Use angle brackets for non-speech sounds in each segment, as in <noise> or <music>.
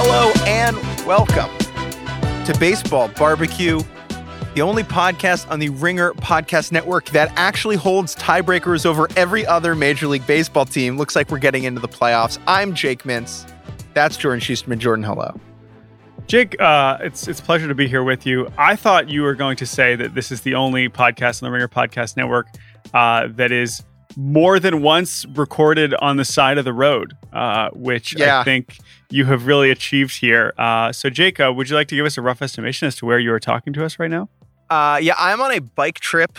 Hello and welcome to Baseball Barbecue, the only podcast on the Ringer Podcast Network that actually holds tiebreakers over every other Major League Baseball team. Looks like we're getting into the playoffs. I'm Jake Mintz. That's Jordan Shusterman. Jordan, hello. Jake, uh, it's it's a pleasure to be here with you. I thought you were going to say that this is the only podcast on the Ringer Podcast Network uh, that is more than once recorded on the side of the road, uh, which Yeah. I think you have really achieved here. Uh, so, uh, would you like to give us a rough estimation as to where you are talking to us right now? Uh, yeah, I'm on a bike trip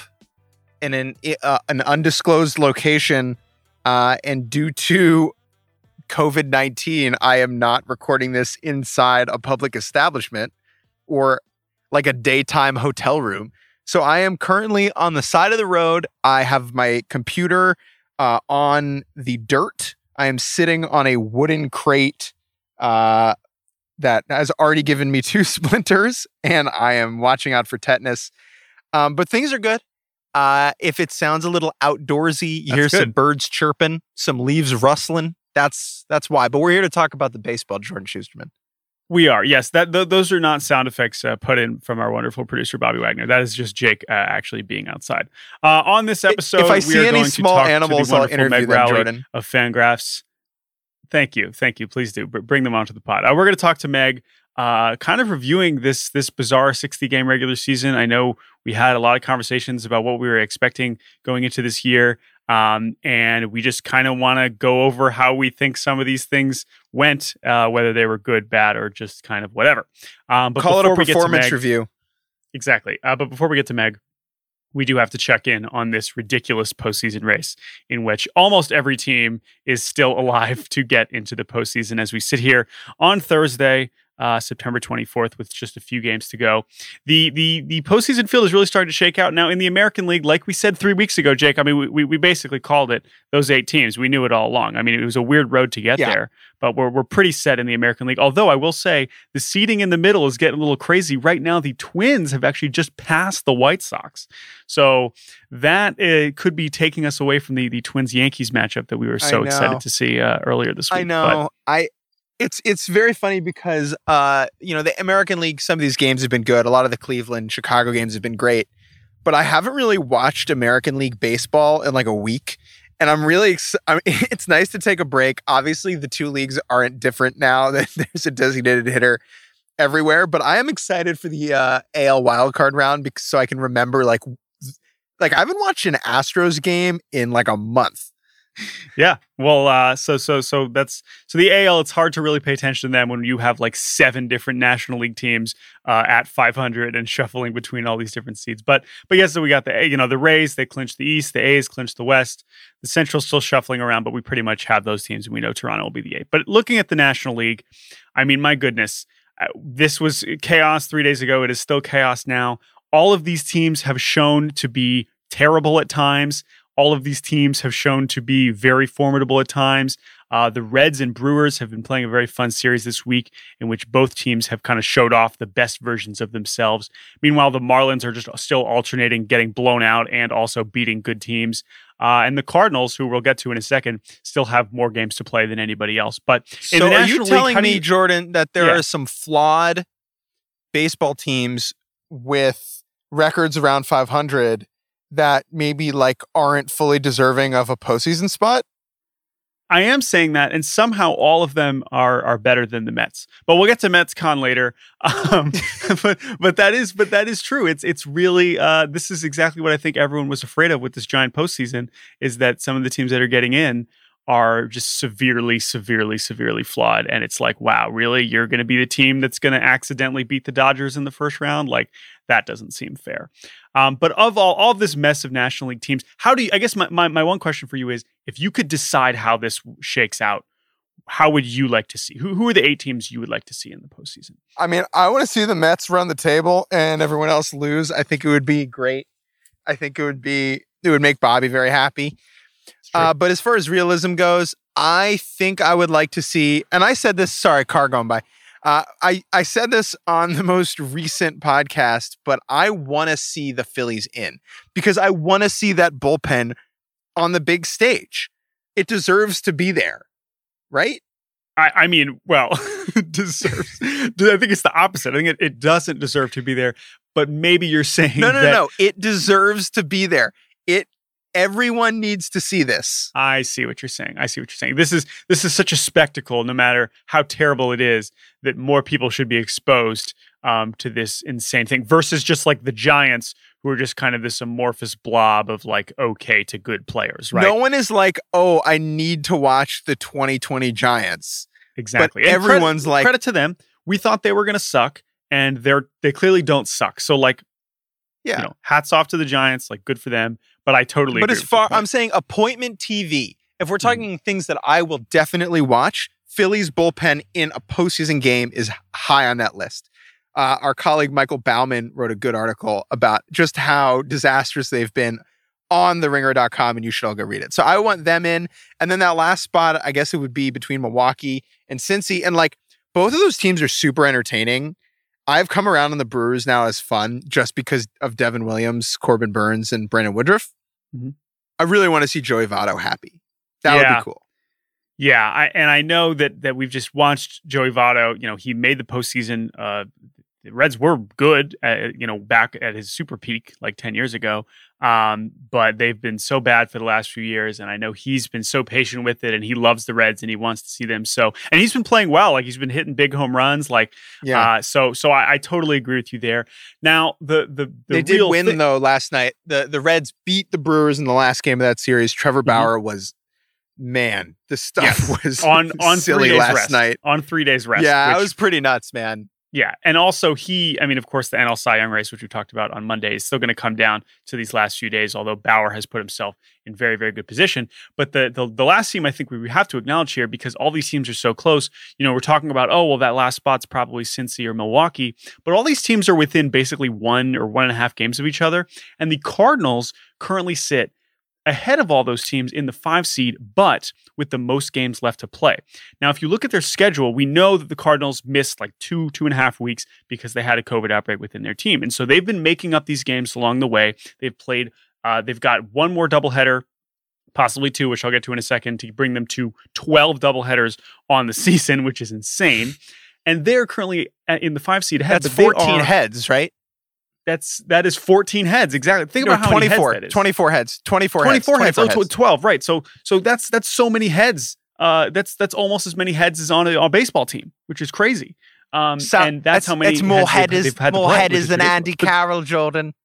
in an uh, an undisclosed location, uh, and due to COVID nineteen, I am not recording this inside a public establishment or like a daytime hotel room. So I am currently on the side of the road. I have my computer uh, on the dirt. I am sitting on a wooden crate uh, that has already given me <laughs> two splinters, and I am watching out for tetanus. Um, but things are good. Uh, if it sounds a little outdoorsy, you That's hear some birds chirping, some leaves rustling. That's that's why. But we're here to talk about the baseball, Jordan Shusterman. We are, yes. That th- those are not sound effects uh, put in from our wonderful producer Bobby Wagner. That is just Jake uh, actually being outside. Uh, on this episode, if I we see are any going small animals, I'll interview Meg them, Rowley Jordan. of Fangraphs. Thank you, thank you. Please do Br- bring them onto the pod. Uh, we're going to talk to Meg, uh, kind of reviewing this this bizarre sixty game regular season. I know we had a lot of conversations about what we were expecting going into this year, um, and we just kind of want to go over how we think some of these things went, uh, whether they were good, bad, or just kind of whatever. Um, but Call it a we get to performance Meg- review. Exactly. Uh, but before we get to Meg, we do have to check in on this ridiculous postseason race in which almost every team is still <laughs> alive to get into the postseason as we sit here on Thursday. Uh, September 24th, with just a few games to go, the the the postseason field is really starting to shake out now. In the American League, like we said three weeks ago, Jake. I mean, we we, we basically called it those eight teams. We knew it all along. I mean, it was a weird road to get Yeah. there, but we're we're pretty set in the American League. Although I will say the seating in the middle is getting a little crazy right now. The Twins have actually just passed the White Sox, so that uh, could be taking us away from the the Twins Yankees matchup that we were so excited to see uh, earlier this week. I But know. I it's it's very funny because uh you know the American League some of these games have been good. A lot of the Cleveland, Chicago games have been great. But I haven't really watched American League baseball in like a week. And I'm really ex- I mean, <laughs> it's nice to take a break. Obviously the two leagues aren't different now <laughs> that there's a designated hitter everywhere, but I am excited for the uh AL wildcard round because so I can remember like like I haven't watched an Astros game in like a month. Yeah. Well, uh, so so so that's so the AL. It's hard to really pay attention to them when you have like seven different National League teams uh, at 500 and shuffling between all these different seeds. But but yes, so we got the you know the Rays. They clinched the East. The A's clinched the West. The Central's still shuffling around, but we pretty much have those teams, and we know Toronto will be the eight. But looking at the National League, I mean, my goodness, uh, this was chaos three days ago. It is still chaos now. All of these teams have shown to be terrible at times. All of these teams have shown to be very formidable at times. Uh, the Reds and Brewers have been playing a very fun series this week in which both teams have kind of showed off the best versions of themselves. Meanwhile, the Marlins are just still alternating, getting blown out and also beating good teams. Uh, and the Cardinals, who we'll get to in a second, still have more games to play than anybody else. But so, are you telling League, me, you, Jordan, that there yeah. are some flawed baseball teams with records around 500 that maybe like aren't fully deserving of a postseason spot? I am saying that, and somehow all of them are are better than the Mets. But we'll get to Mets Con later. <laughs> Um, <laughs> but but that is but that is true. It's it's really uh, this is exactly what I think everyone was afraid of with this giant postseason is that some of the teams that are getting in are just severely, severely, severely flawed. And it's like, wow, really? You're going to be the team that's going to accidentally beat the Dodgers in the first round? Like, that doesn't seem fair. Um, but of all, all of this mess of National League teams, how do you, I guess my, my, my one question for you is if you could decide how this shakes out, how would you like to see? Who, who are the eight teams you would like to see in the postseason? I mean, I want to see the Mets run the table and everyone else lose. I think it would be great. I think it would be, it would make Bobby very happy. Uh, but as far as realism goes, I think I would like to see, and I said this, sorry, car going by. Uh, I, I said this on the most recent podcast, but I want to see the Phillies in because I want to see that bullpen on the big stage. It deserves to be there, right? I, I mean, well, <laughs> deserves. I think it's the opposite. I think it, it doesn't deserve to be there, but maybe you're saying no, no, that- no. It deserves to be there. Everyone needs to see this. I see what you're saying. I see what you're saying. This is this is such a spectacle, no matter how terrible it is, that more people should be exposed um, to this insane thing versus just like the Giants, who are just kind of this amorphous blob of like okay to good players, right? No one is like, oh, I need to watch the 2020 Giants. Exactly. But everyone's credit, like, credit to them. We thought they were going to suck, and they're they clearly don't suck. So like yeah. You know, hats off to the Giants. Like, good for them. But I totally. But as far I'm saying, appointment TV. If we're mm-hmm. talking mm. things that I will definitely watch, Phillies bullpen in a postseason game is high on that list. Uh, our colleague Michael Bauman wrote a good article about just how disastrous they've been on the ringer.com and you should all go read it. So I want them in. And then that last spot, I guess it would be between Milwaukee and Cincy. And like both of those teams are super entertaining. I've come around on the Brewers now as fun just because of Devin Williams, Corbin Burnes, and Brandon Woodruff. Mm-hmm. I really want to see Joey Votto happy. That yeah. would be cool. Yeah, I, and I know that that we've just watched Joey Votto. You know, he made the postseason. Uh, the Reds were good, at, you know, back at his super peak like ten years ago. Um, but they've been so bad for the last few years, and I know he's been so patient with it, and he loves the Reds, and he wants to see them. So, and he's been playing well, like he's been hitting big home runs, like yeah. Uh, so, so I, I, totally agree with you there. Now, the the, the they did win thi- though last night. the The Reds beat the Brewers in the last game of that series. Trevor mm-hmm. Bauer mm-hmm. was man, the stuff yes. <laughs> was on on silly last rest. night. On three days rest. Yeah, which, it was pretty nuts, man. Yeah, and also he, I mean, of course, the NL Cy Young race, which we talked about on Monday, is still going to come down to these last few days. Although Bauer has put himself in very, very good position, but the the, the last team I think we have to acknowledge here because all these teams are so close. You know, we're talking about oh well, that last spot's probably Cincy or Milwaukee, but all these teams are within basically one or one and a half games of each other, and the Cardinals currently sit ahead of all those teams in the five seed, but with the most games left to play. Now, if you look at their schedule, we know that the Cardinals missed like two, two and a half weeks because they had a COVID outbreak within their team. And so they've been making up these games along the way. They've played, uh, they've got one more doubleheader possibly two, which I'll get to in a second, to bring them to 12 doubleheaders on the <laughs> season, which is insane. And they're currently in the five seed ahead. That's 14 are, heads, right? That's that is 14 heads exactly. Think no, about how 24, many heads 24 heads. 24, 24 heads. 24 heads. Oh, 12, right. So so that's that's so many heads. Uh that's that's almost as many heads as on a, a baseball team, which is crazy. Um so, and that's, that's, how many It's more headers more headers than Andy Carroll, Jordan.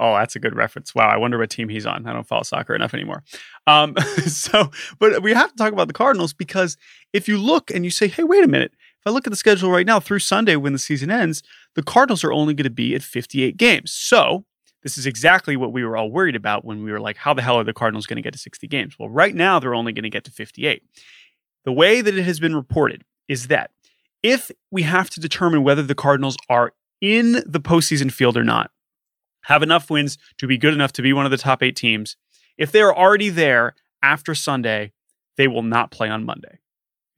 Oh, that's a good reference. Wow, I wonder what team he's on. I don't follow soccer enough anymore. Um, <laughs> so, but we have to talk about the Cardinals because if you look and you say, hey, wait a minute, if I look at the schedule right now through Sunday when the season ends, the Cardinals are only going to be at 58 games. So, this is exactly what we were all worried about when we were like, how the hell are the Cardinals going to get to 60 games? Well, right now, they're only going to get to 58. The way that it has been reported is that if we have to determine whether the Cardinals are in the postseason field or not, have enough wins to be good enough to be one of the top eight teams, if they're already there after Sunday, they will not play on Monday.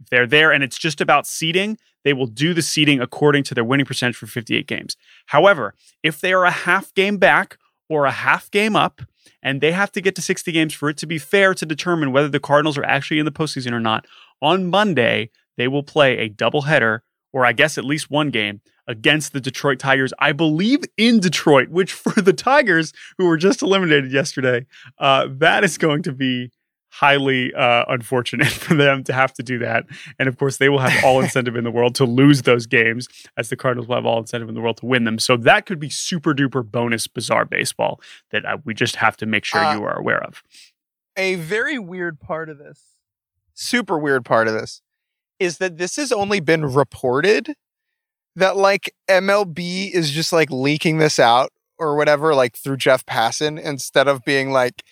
If they're there and it's just about seeding, they will do the seeding according to their winning percentage for 58 games. However, if they are a half game back or a half game up, and they have to get to 60 games for it to be fair to determine whether the Cardinals are actually in the postseason or not, on Monday, they will play a doubleheader, or I guess at least one game, against the Detroit Tigers. I believe in Detroit, which for the Tigers, who were just eliminated yesterday, uh, that is going to be highly uh, unfortunate <laughs> for them to have to do that. And of course, they will have all <laughs> incentive in the world to lose those games, as the Cardinals will have all incentive in the world to win them. So that could be super duper bonus bizarre baseball that uh, we just have to make sure uh, you are aware of. A very weird part of this, super weird part of this, is that this has only been reported that like MLB is just like leaking this out or whatever, like through Jeff Passan, instead of being like,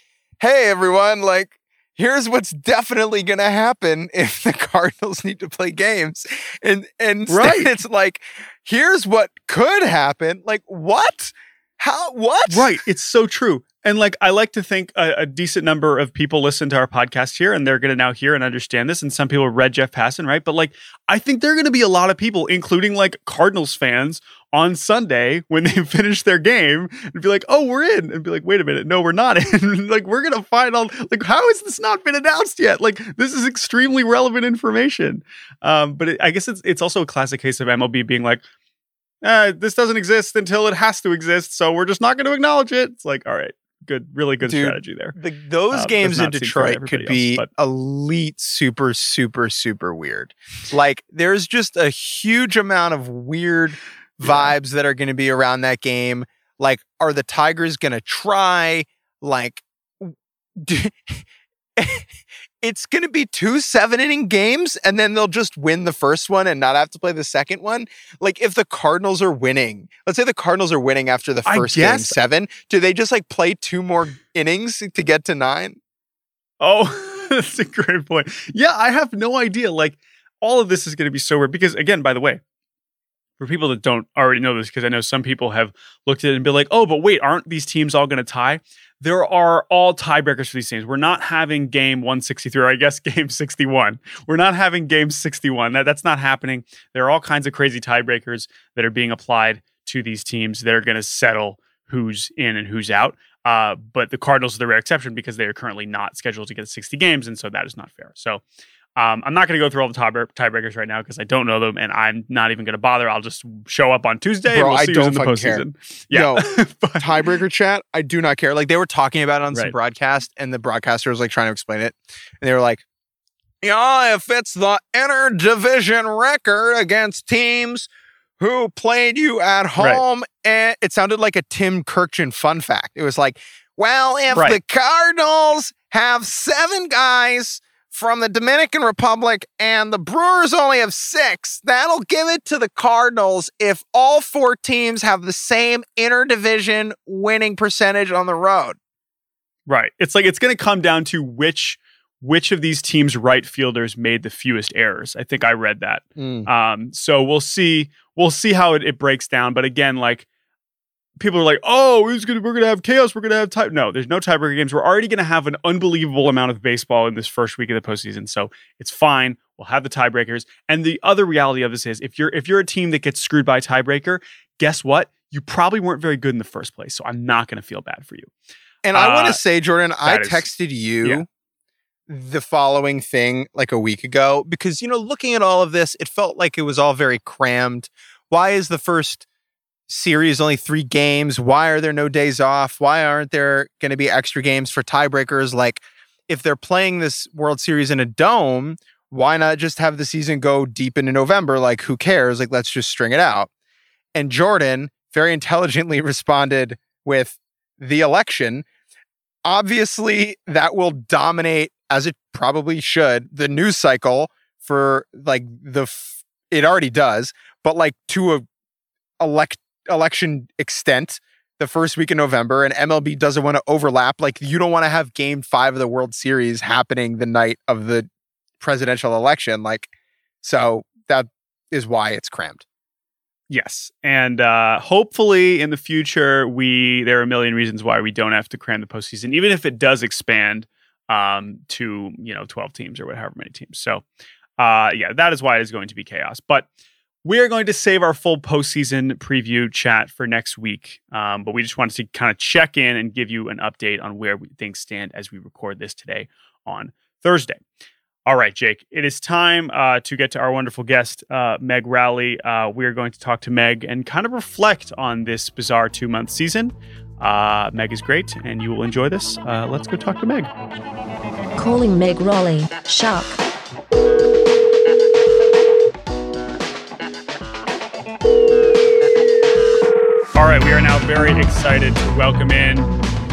hey, everyone, like, here's what's definitely going to happen if the <laughs> Cardinals need to play games. And, and right. <laughs> it's like, here's what could happen. Like, what? How, what? Right. It's so true. And like, I like to think a, a, decent number of people listen to our podcast here and they're going to now hear and understand this. And some people read Jeff Passan, right? But like, I think there are going to be a lot of people, including like Cardinals fans on Sunday when they <laughs> finish their game and be like, oh, we're in. And be like, wait a minute. No, we're not in. <laughs> like, we're going to find all, like, how has this not been announced yet? Like, this is extremely relevant information. Um, but it, I guess it's, it's also a classic case of MLB being like, uh, this doesn't exist until it has to exist. So we're just not going to acknowledge it. It's like, all right, good, really good Dude, strategy there. The, those uh, games in Detroit could be else, elite, super, super, super weird. Like there's just a huge amount of weird vibes yeah. that are going to be around that game. Like, are the Tigers going to try? Like, <laughs> it's going to be two seven inning games and then they'll just win the first one and not have to play the second one. Like if the Cardinals are winning, let's say the Cardinals are winning after the first game seven, do they just like play two more innings to get to nine? Oh, <laughs> that's a great point. Yeah, I have no idea. Like all of this is going to be so weird because again, by the way, for people that don't already know this, because I know some people have looked at it and be like, oh, but wait, aren't these teams all going to tie? there are all tiebreakers for these teams. We're not having game 163, or I guess <laughs> game 61. We're not having game 61. That, that's not happening. There are all kinds of crazy tiebreakers that are being applied to these teams that are going to settle who's in and who's out. Uh, but the Cardinals are the rare exception because they are currently not scheduled to get 60 games, and so that is not fair. So um, I'm not going to go through all the tie- tiebreakers right now because I don't know them, and I'm not even going to bother. I'll just show up on Tuesday. Bro, and we'll I don't in the postseason. Care. Yeah, <laughs> tiebreaker chat. I do not care. Like they were talking about it on right. some broadcast, and the broadcaster was like trying to explain it, and they were like, "Yeah, if it's the inter-division record against teams." Who played you at home? Right. And it sounded like a Tim Kurkjian fun fact. It was like, well, if right. the Cardinals have seven guys from the Dominican Republic, and the Brewers only have six. That'll give it to the Cardinals if all four teams have the same interdivision winning percentage on the road. Right. It's like it's going to come down to which which of these teams' right fielders made the fewest errors. I think I read that. Mm. Um, so we'll see. We'll see how it, it breaks down. But again, like people are like, oh, gonna, we're going to have chaos. We're going to have tie. No, there's no tiebreaker games. We're already going to have an unbelievable amount of baseball in this first week of the postseason. So it's fine. We'll have the tiebreakers. And the other reality of this is if you're if you're a team that gets screwed by a tiebreaker, guess what? You probably weren't very good in the first place. So I'm not going to feel bad for you. And uh, I want to say, Jordan, I texted is, you yeah. the following thing like a week ago because, you know, looking at all of this, it felt like it was all very crammed. Why is the first series only three games? Why are there no days off? Why aren't there going to be extra games for tiebreakers? Like, if they're playing this World Series in a dome, why not just have the season go deep into November? Like, who cares? Like, let's just string it out. And Jordan very intelligently <laughs> responded with the election. Obviously, that will dominate, as it probably should, the news cycle for like the. F- it already does, but like to a elect election extent the first week in November and MLB doesn't want to overlap. Like you don't want to have game five of the World Series happening the night of the presidential election. Like, so that is why it's crammed. Yes, and uh, hopefully in the future, we there are a million reasons why we don't have to cram the postseason, even if it does expand um, to you know twelve teams or whatever many teams. So, uh, yeah, that is why it is going to be chaos. But we are going to save our full postseason preview chat for next week, um, but we just wanted to kind of check in and give you an update on where things stand as we record this today on Thursday. All right, Jake, it is time uh, to get to our wonderful guest, uh, Meg Rowley. Uh, we are going to talk to Meg and kind of reflect on this bizarre two month season. Uh, Meg is great, and you will enjoy this. Uh, let's go talk to Meg. Calling Meg Rowley, Shark. Right, we are now very excited to welcome in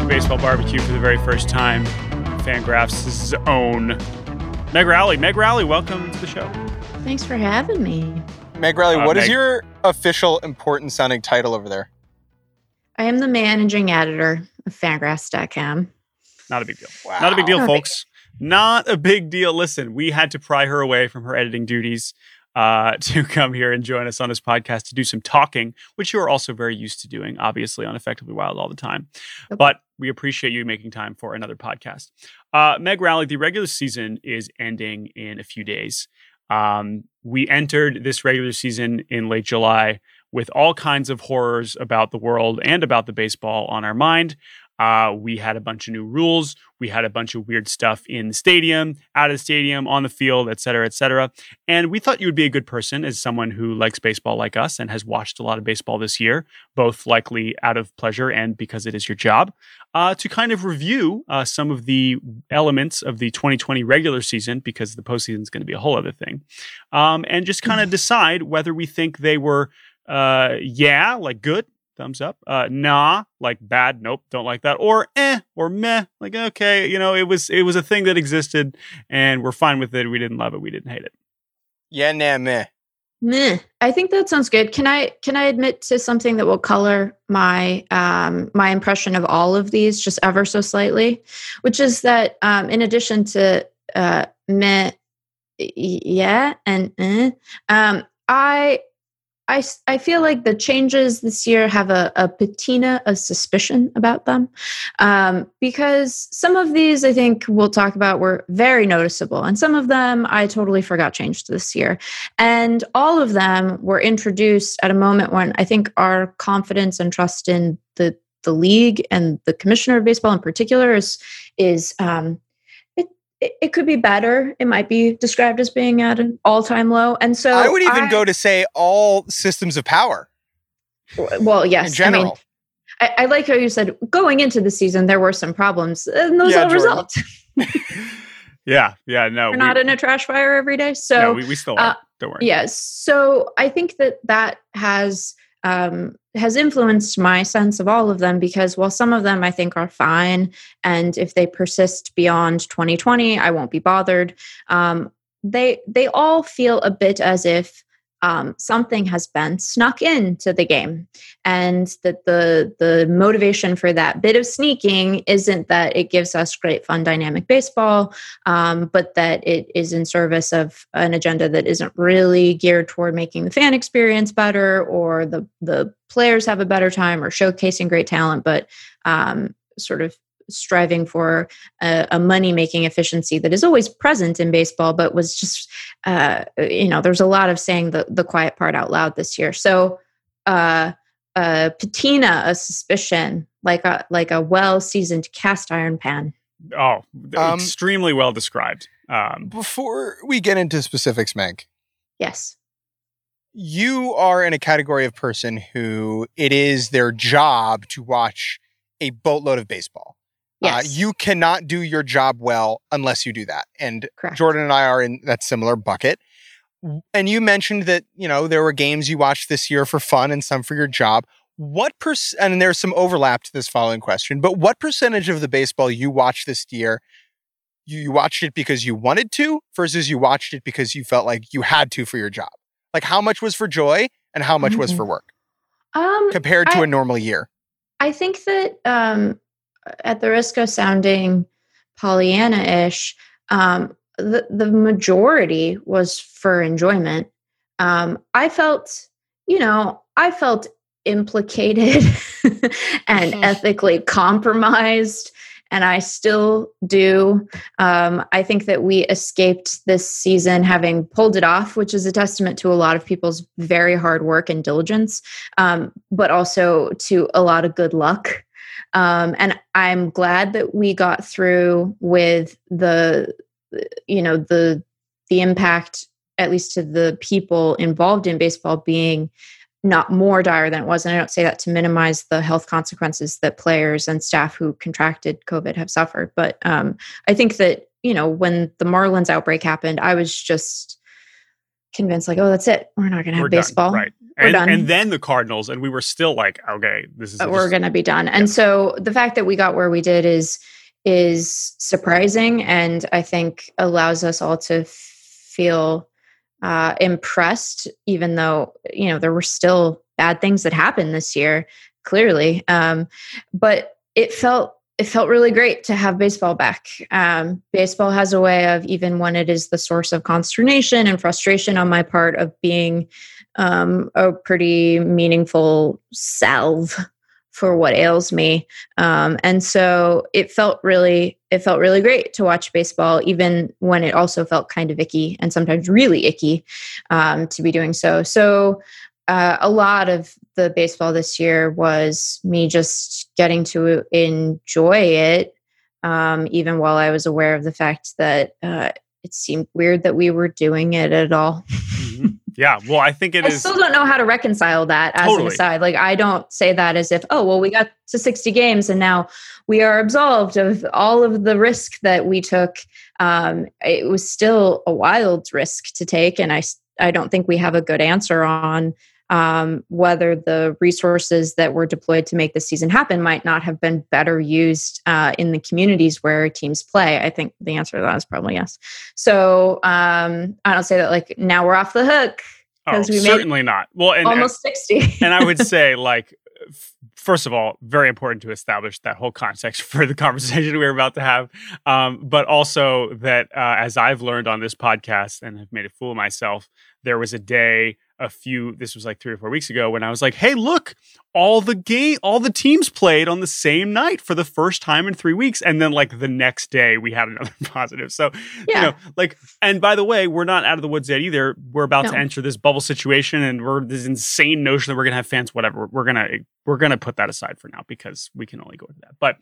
Baseball Barbecue for the very first time. Fangraphs' own Meg Rowley. Meg Rowley, welcome to the show. Thanks for having me. Meg Rowley, Uh, what is Meg- your official important sounding title over there? I am the managing editor of fangraphs.com. Not a big deal. Wow. Not a big deal, Wow. folks. Not a big deal. Listen, we had to pry her away from her editing duties uh, <laughs> to come here and join us on this podcast to do some talking, which you are also very used to doing, obviously, on Effectively Wild all the time. Yep. But we appreciate you making time for another podcast. Uh, Meg Rowley, the regular season is ending in a few days. Um, we entered this regular season in late July with all kinds of horrors about the world and about the baseball on our mind. Uh, we had a bunch of new rules. We had a bunch of weird stuff in the stadium, out of the stadium, on the field, et cetera, et cetera. And we thought you would be a good person as someone who likes baseball like us and has watched a lot of baseball this year, both likely out of pleasure and because it is your job, uh, to kind of review uh, some of the elements of the 2020 regular season, because the postseason is going to be a whole other thing, um, and just kind of decide whether we think they were, uh, yeah, like good, thumbs up. Uh, nah, like bad, nope, don't like that. Or eh, or meh, like okay, you know, it was it was a thing that existed, and we're fine with it. We didn't love it, we didn't hate it. Yeah, nah, meh. Meh. I think that sounds good. Can I can I admit to something that will color my um, my impression of all of these just ever so slightly, which is that um, in addition to uh, meh, yeah, and eh, um, I I, I feel like the changes this year have a, a patina of suspicion about them um, because some of these I think we'll talk about were very noticeable, and some of them I totally forgot changed this year. And all of them were introduced at a moment when I think our confidence and trust in the the league and the commissioner of baseball in particular is is um, it, it it could be better. It might be described as being at an all time low. And so I would even I- go to say all systems of power well, in yes. I mean, I, I like how you said going into the season there were some problems, and those Yeah, all Jordan. resolved. <laughs> <laughs> Yeah, yeah, no, We're not in a trash fire every day, so no, we, we still are. uh, don't worry. Yes. So I think that that has um, has influenced my sense of all of them because while some of them I think are fine, and if they persist beyond 2020, I won't be bothered. Um, they they all feel a bit as if um, something has been snuck into the game, and that the the motivation for that bit of sneaking isn't that it gives us great fun dynamic baseball, um, but that it is in service of an agenda that isn't really geared toward making the fan experience better or the the players have a better time or showcasing great talent, but um, sort of striving for a, a money making efficiency that is always present in baseball, but was just uh, you know there's a lot of saying the the quiet part out loud this year. So. Uh, a patina, a suspicion, like a like a well seasoned cast iron pan. Oh, Um, extremely well described. Um, Before we get into specifics, Meg, Yes. you are in a category of person who it is their job to watch a boatload of baseball. Yes. Uh, you cannot do your job well unless you do that. And correct. Jordan and I are in that similar bucket. And you mentioned that, you know, there were games you watched this year for fun and some for your job. what percent, and there's some overlap to this following question, but what percentage of the baseball you watched this year, you, you watched it because you wanted to versus you watched it because you felt like you had to for your job? Like how much was for joy and how much was Mhm. for work Um, compared to I- a normal year? I think that um, at the risk of sounding Pollyanna-ish, um, the the majority was for enjoyment. Um, I felt, you know, I felt implicated <laughs> and Mhm. ethically compromised, and I still do. Um, I think that we escaped this season having pulled it off, which is a testament to a lot of people's very hard work and diligence, um, but also to a lot of good luck. Um, and I'm glad that we got through with the, you know, the the impact, at least to the people involved in baseball, being not more dire than it was. And I don't say that to minimize the health consequences that players and staff who contracted COVID have suffered. But um, I think that, you know, when the Marlins outbreak happened, I was just convinced, like, oh, that's it. We're not going to have We're done, baseball. right? We're And, and, and then the Cardinals, and we were still like, okay, this is uh, we're going to be done. And so the fact that we got where we did is is surprising and I think allows us all to feel uh, impressed, even though you know there were still bad things that happened this year, clearly. Um, but it felt it felt really great to have baseball back. Um, baseball has a way of even when it is the source of consternation and frustration on my part of being um, a pretty meaningful salve for what ails me. Um, and so it felt really, it felt really great to watch baseball, even when it also felt kind of icky and sometimes really icky um, to be doing so. So uh, a lot of the baseball this year was me just getting to enjoy it, um, even while I was aware of the fact that uh, it seemed weird that we were doing it at all. Mhm. yeah. Well, I think it <laughs> I is. still don't know how to reconcile that as Totally. an aside. Like I don't say that as if, oh well, we got to 60 games and now we are absolved of all of the risk that we took. Um, it was still a wild risk to take, and I I don't think we have a good answer on um, whether the resources that were deployed to make the season happen might not have been better used uh, in the communities where teams play. I think the answer to that is probably yes. So um, I don't say that like now we're off the hook oh, we certainly not. Well, and, and almost 60 and I would <laughs> say, like, f- first of all, very important to establish that whole context <laughs> for the conversation we are about to have. Um, but also that, uh, as I've learned on this podcast and have made a fool of myself, there was a day a few this was like three or four weeks ago when I was like, hey, look, all the game all the teams played on the same night for the first time in three weeks. And then like the next day we had another <laughs> positive. So yeah you know, like, and by the way, we're not out of the woods yet either. We're about to enter this bubble situation, and we're this insane notion that we're gonna have fans. Whatever, we're gonna we're gonna put that aside for now because we can only go into that. But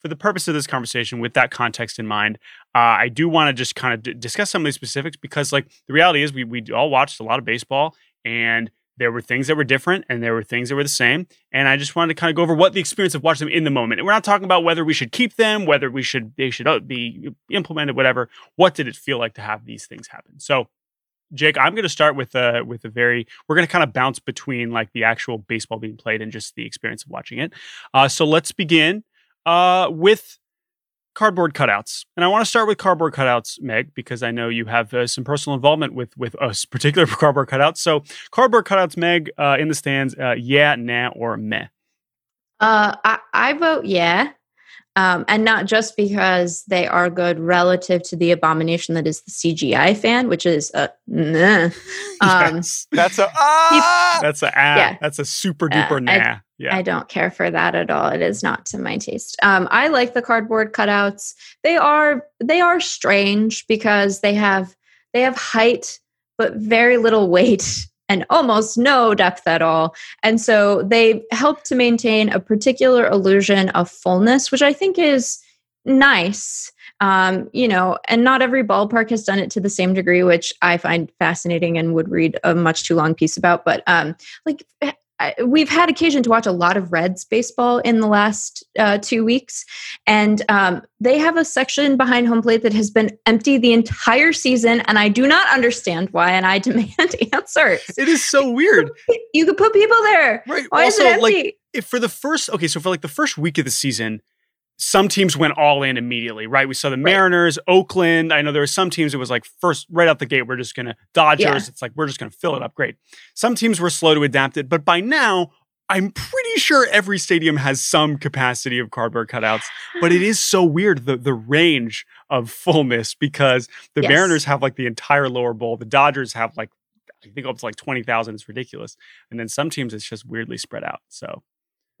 for the purpose of this conversation, with that context in mind, uh, I do want to just kind of d- discuss some of these specifics because, like, the reality is we we all watched a lot of baseball, and there were things that were different, and there were things that were the same. And I just wanted to kind of go over what the experience of watching them in the moment. And we're not talking about whether we should keep them, whether we should they should uh, be implemented, whatever what did it feel like to have these things happen? So, Jake, I'm going to start with a with a very. We're going to kind of bounce between like the actual baseball being played and just the experience of watching it. Uh, so let's begin uh, with cardboard cutouts, and I want to start with cardboard cutouts, Meg, because I know you have uh, some personal involvement with with us, <laughs> particular cardboard cutouts. So, cardboard cutouts, Meg, uh, in the stands, uh, yeah, nah, or meh. uh, I, I vote yeah um, and not just because they are good relative to the abomination that is the cgi fan which is a nah. <laughs> um, yes. That's a ah. That's a ah, Yeah. That's a super duper I- nah. Yeah. I don't care for that at all. It is not to my taste. Um, I like the cardboard cutouts. They are they are strange because they have they have height but very little weight <laughs> and almost no depth at all. And so they help to maintain a particular illusion of fullness, which I think is nice. Um, you know, and not every ballpark has done it to the same degree, which I find fascinating and would read a much too long piece about. But um, like we've had occasion to watch a lot of Reds baseball in the last uh, two weeks, and um, they have a section behind home plate that has been empty the entire season, and I do not understand why, and I <laughs> demand answers. It is so weird. You could put people there. Right. Why also, is it empty? like if for the first okay, so for like the first week of the season, some teams went all in immediately, right? We saw the Mariners, Oakland. I know there were some teams it was like first right out the gate, we're just gonna Dodgers. Yeah. It's like we're just gonna fill it up. Great. Some teams were slow to adapt it, but by now, I'm pretty sure every stadium has some capacity of cardboard cutouts. But it is so weird the the range of fullness because the Yes. Mariners have like the entire lower bowl, the Dodgers have like I think up to like twenty thousand. It's ridiculous, and then some teams it's just weirdly spread out. So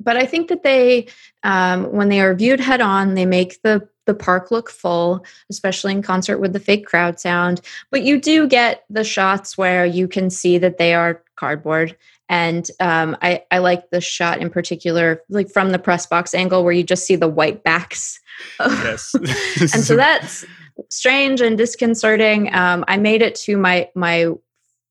but I think that they, um, when they are viewed head on, they make the the park look full, especially in concert with the fake crowd sound. But you do get the shots where you can see that they are cardboard. And um, I, I like the shot in particular, like from the press box angle, where you just see the white backs. yes, <laughs> and so <laughs> that's strange and disconcerting. Um, I made it to my my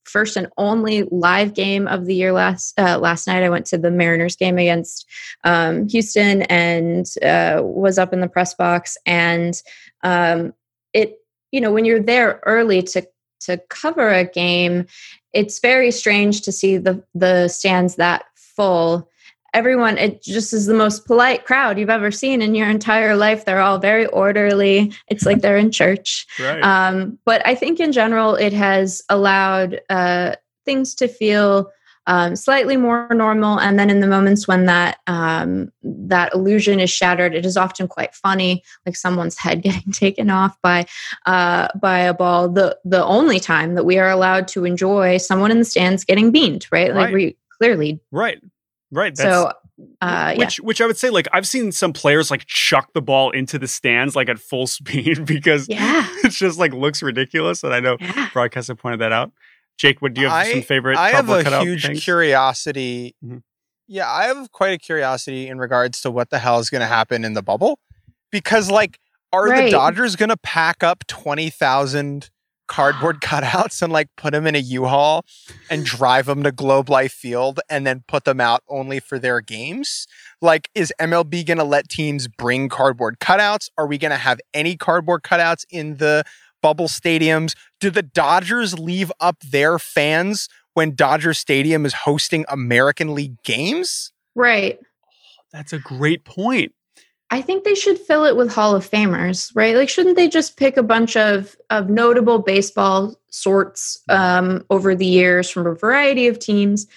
first and only live game of the year last uh, last night. I went to the Mariners game against um, Houston and uh, was up in the press box. And um, it, you know, when you're there early to to cover a game, it's very strange to see the the stands that full everyone it just is the most polite crowd you've ever seen in your entire life. They're all very orderly. It's like they're in church. Right. um, but i think in general it has allowed uh, things to feel um, slightly more normal. And then in the moments when that um, that illusion is shattered it is often quite funny like someone's head <laughs> getting taken off by uh, by a ball. The the only time that we are allowed to enjoy someone in the stands getting beamed right? Like Right. we clearly right, right. That's, so uh, yeah. which which I would say like I've seen some players like chuck the ball into the stands like at full <laughs> speed because Yeah. <laughs> it's just like looks ridiculous. And I know Yeah. broadcaster pointed that out. Jake, what do you have some I- favorite? I have a cutout huge things? curiosity. Mhm. Yeah, I have quite a curiosity in regards to what the hell is going to happen in the bubble, because like, are the Dodgers going to pack up twenty thousand cardboard <laughs> cutouts and like put them in a U-Haul and drive them to Globe Life Field and then put them out only for their games? Like, is MLB going to let teams bring cardboard cutouts? Are we going to have any cardboard cutouts in the bubble stadiums? Do the Dodgers leave up their fans when Dodger Stadium is hosting American League games? right That's a great point. I think they should fill it with Hall of Famers, right? Like, shouldn't they just pick a bunch of of notable baseball sorts um, over the years from a variety of teams,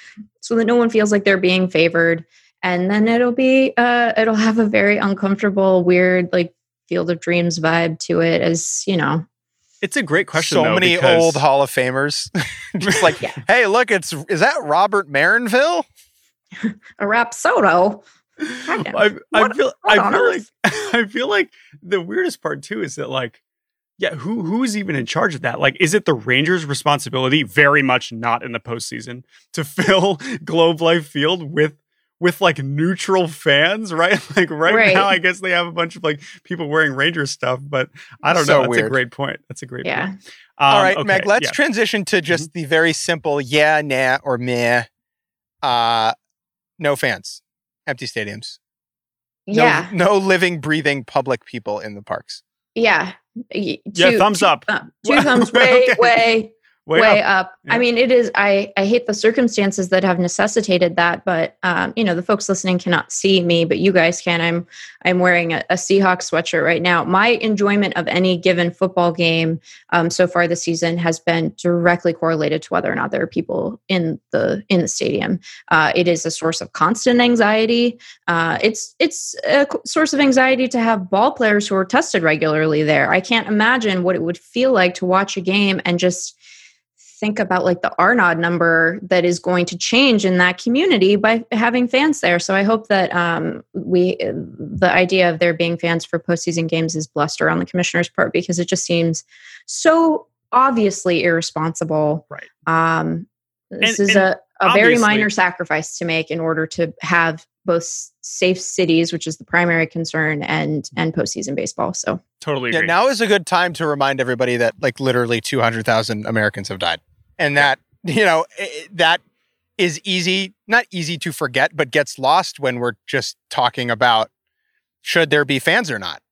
so that no one feels like they're being favored, and then it'll be uh, it'll have a very uncomfortable, weird, like Field of Dreams vibe to it, as you know. It's a great question. so though, many because- old Hall of Famers. <laughs> Just like, <laughs> Yeah. hey, look, it's is that Rabbit Maranville? <laughs> A Rapsodo. Kind. I, I What- feel what I on feel like? <laughs> I feel like the weirdest part too is that like yeah who who is even in charge of that like is it the Rangers responsibility very much not in the postseason to <laughs> fill Globe Life Field with with like neutral fans right <laughs> like right, Right. now I guess they have a bunch of like people wearing Rangers stuff but I don't So know that's a great point that's a great Yeah. point All Um, right, okay, Meg, let's yeah. transition to just the very simple yeah, nah, or meh. Uh no fans. Empty stadiums. No, Yeah. No living, breathing public people in the parks. Yeah. Y- Yeah, thumbs two up. <laughs> Two thumbs way, okay. way, way, way, up. up. Yeah. I mean, it is. I I hate the circumstances that have necessitated that, but um, you know, the folks listening cannot see me, but you guys can. I'm I'm wearing a, a Seahawks sweatshirt right now. My enjoyment of any given football game um, so far this season has been directly correlated to whether or not there are people in the in the stadium. Uh, it is a source of constant anxiety. Uh, it's it's a source of anxiety to have ball players who are tested regularly there. I can't imagine what it would feel like to watch a game and just think about like the R naught number that is going to change in that community by having fans there. So I hope that um, we the idea of there being fans for postseason games is bluster on the commissioner's part because it just seems so obviously irresponsible. Right. Um, this And- is and a, a very minor sacrifice to make in order to have both safe cities, which is the primary concern, and and postseason baseball. So totally Yeah, now is a good time to remind everybody that like literally 200,000 Americans have died. And that, you know, i- i- that is easy, not easy to forget, but gets lost when we're just talking about should there be fans or not.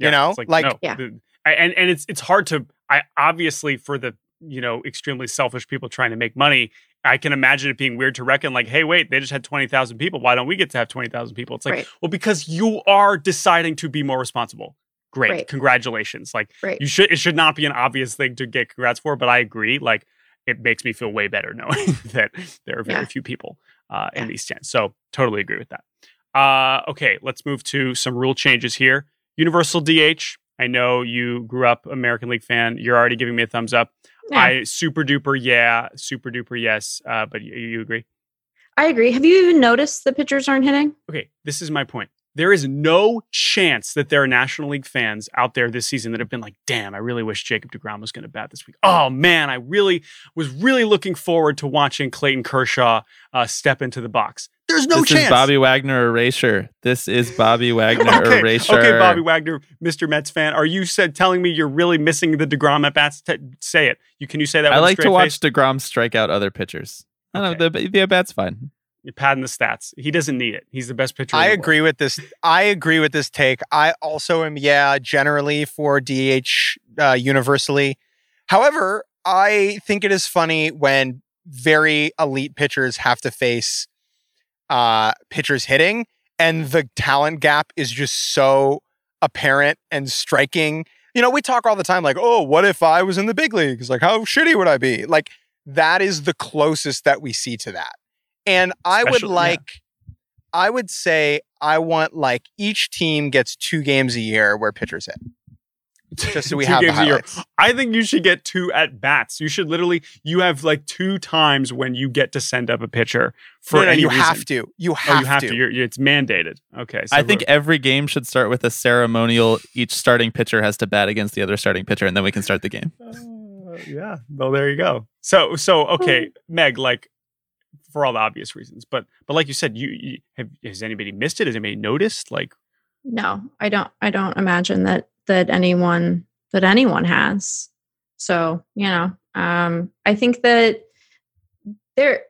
you Yeah, know, it's like- no, Yeah. and and it's it's hard to I obviously for the you know extremely selfish people trying to make money I can imagine it being weird to reckon, like, hey, wait, they just had 20,000 people. Why don't we get to have 20,000 people? It's like, Right. well, because you are deciding to be more responsible. Great. Right. Congratulations. Like, Right. you should, it should not be an obvious thing to get congrats for, but I agree. Like, it makes me feel way better knowing <laughs> that there are very Yeah. few people uh, in Yeah. these stands. So, totally agree with that. Uh, okay, let's move to some rule changes here. Universal DH. I know you grew up American League fan. You're already giving me a thumbs up. Yeah. I super duper yeah, super duper yes. Uh, but you, you agree? I agree. Have you even noticed the pitchers aren't hitting? Okay, this is my point. There is no chance that there are National League fans out there this season that have been like, "Damn, I really wish Jacob Degrom was going to bat this week." Oh man, I really was really looking forward to watching Clayton Kershaw uh, step into the box. There's no this chance. is Bobby Wagner erasure. This is Bobby <laughs> Wagner okay, erasure. okay, Bobby Wagner, Mr. Mets fan, are you said telling me you're really missing the Degrom at bats? T- say it. You can you say that? I with a like to straight watch face? Degrom strike out other pitchers. I don't know. The, the at bat's fine. You're padding the stats. He doesn't need it. He's the best pitcher. I agree with this. I agree with this take. I also am, yeah, generally for DH uh, universally. However, I think it is funny when very elite pitchers have to face uh, pitchers hitting, and the talent gap is just so apparent and striking. You know, we talk all the time like, oh, what if I was in the big leagues? Like, how shitty would I be? Like, that is the closest that we see to that. And I would Especially- yeah. like, I would say, I want like each team gets two games a year where pitchers hit, <laughs> just so we Two have the games a year. I think you should get two at bats. You should literally you have like two times when you get to send up a pitcher for No, no, any you reason. have to. You Oh, have, you have to. to. You're, it's mandated. Okay. So I think every game should start with a ceremonial. Each starting pitcher has to bat against the other starting pitcher, and then we can start the game. Uh, yeah. Well, there you go. So so okay, <laughs> Meg. Like for all the obvious reasons, but but like you said, you, you have has anybody missed it? Has anybody noticed? Like No, I don't. I don't imagine that that anyone that anyone has. So you know, um, I think that there,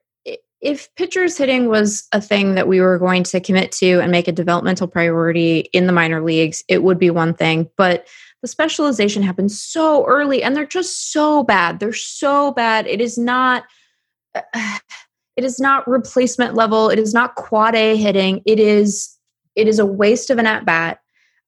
if pitchers hitting was a thing that we were going to commit to and make a developmental priority in the minor leagues, it would be one thing. But the specialization happens so early, and they're just so bad. They're so bad. It is not. <sighs> It is not replacement level. It is not quad A hitting. It is it is a waste of an at bat.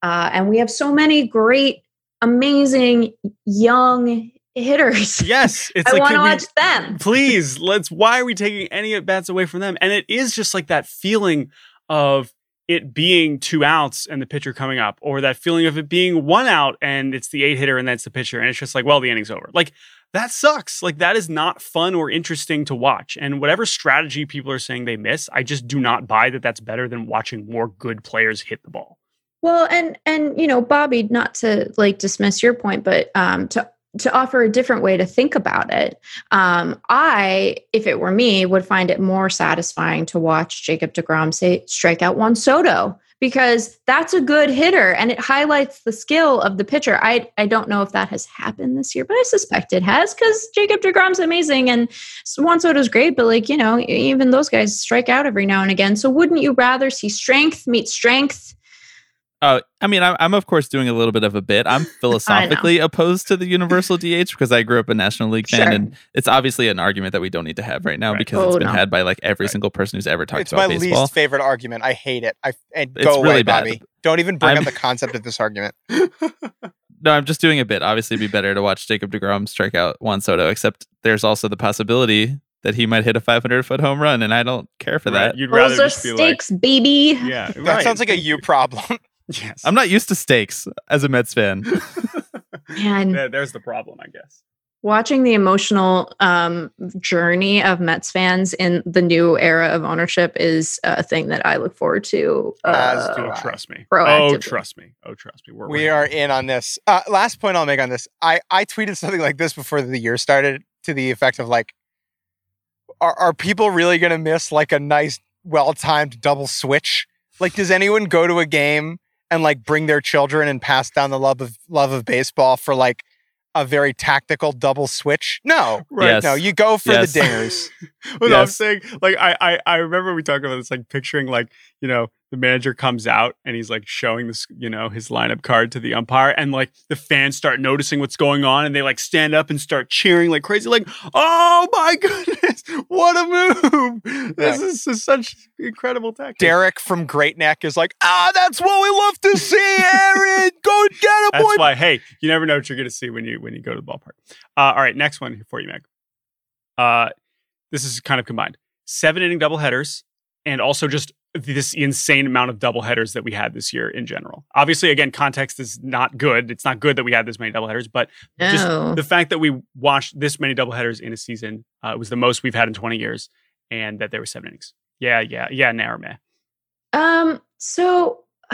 Uh, and we have so many great, amazing young hitters. yes, <laughs> it's I like want to watch them. please let's why are we taking any at bats away from them and it is just like that feeling of it being two outs and the pitcher coming up or that feeling of it being one out and it's the eight hitter and that's the pitcher and it's just like well the inning's over like that sucks. Like that is not fun or interesting to watch. And whatever strategy people are saying they miss i just do not buy that that's better than watching more good players hit the ball. Well, and and you know, Bobby, not to like dismiss your point, but um, to to offer a different way to think about it, um, I, if it were me, would find it more satisfying to watch Jacob Degrom say strike out Juan Soto because that's a good hitter and it highlights the skill of the pitcher. I I don't know if that has happened this year, but I suspect it has because Jacob Degrom's amazing and Juan Soto's great, but like you know, even those guys strike out every now and again. So wouldn't you rather see strength meet strength? Oh, I mean, I'm, I'm of course doing a little bit of a bit. I'm <laughs> philosophically opposed to the universal DH because I grew up a National League fan, Sure. and it's obviously an argument that we don't need to have right now Right. because Oh, it's been no. had by like every Right. single person who's ever talked It's about baseball. least favorite argument. I hate it. I and It's go away, bad. Bobby. Don't even bring I'm- up the concept of this argument. <laughs> No, I'm just doing a bit. Obviously, it'd be better to watch Jacob Degrom strike out Juan Soto. Except there's also the possibility that he might hit a 500 foot home run, and I don't care for Right? that. you'd rather Those are just be like stakes, baby. yeah That right. sounds like a you problem. Yes I'm not used to stakes as a Mets fan. <laughs> Man, there's the problem i guess watching the emotional um, journey of Mets fans in the new era of ownership is a thing that I look forward to. Uh, do Oh, trust me. Oh, trust me. Oh, trust me. We're, we we're- are in on this. Uh, last point I'll make on this. I, I tweeted something like this before the year started to the effect of like, are, are people really going to miss like a nice, well timed double switch? Like, does anyone go to a game and like bring their children and pass down the love of love of baseball for like a very tactical double switch? No, Right. Yes. no, you go for Yes. the dingers. <laughs> Well, no, I'm saying, like, I, I, I remember we talked about this, like, picturing, like, you know, the manager comes out and he's like showing this, you know, his lineup card to the umpire, and like the fans start noticing what's going on, and they like stand up and start cheering like crazy, like, "Oh my <laughs> goodness, what a move! This Right. is just such incredible tactic." Derek from Great Neck is like, ah, that's what we love to see, Aaron. Go get a That's boy. why, hey, you never know what you're going to see when you when you go to the ballpark. Uh, all right, next one for you, Meg. Uh, this is kind of combined: seven inning double headers and also just this insane amount of doubleheaders that we had this year in general. Obviously, again, context is not good. It's not good that we had this many doubleheaders, but just the fact that we watched this many doubleheaders in a season uh, was the most we've had in 20 years, and that there were seven innings. Yeah, yeah, yeah. Nah, or meh. Um, so <sighs>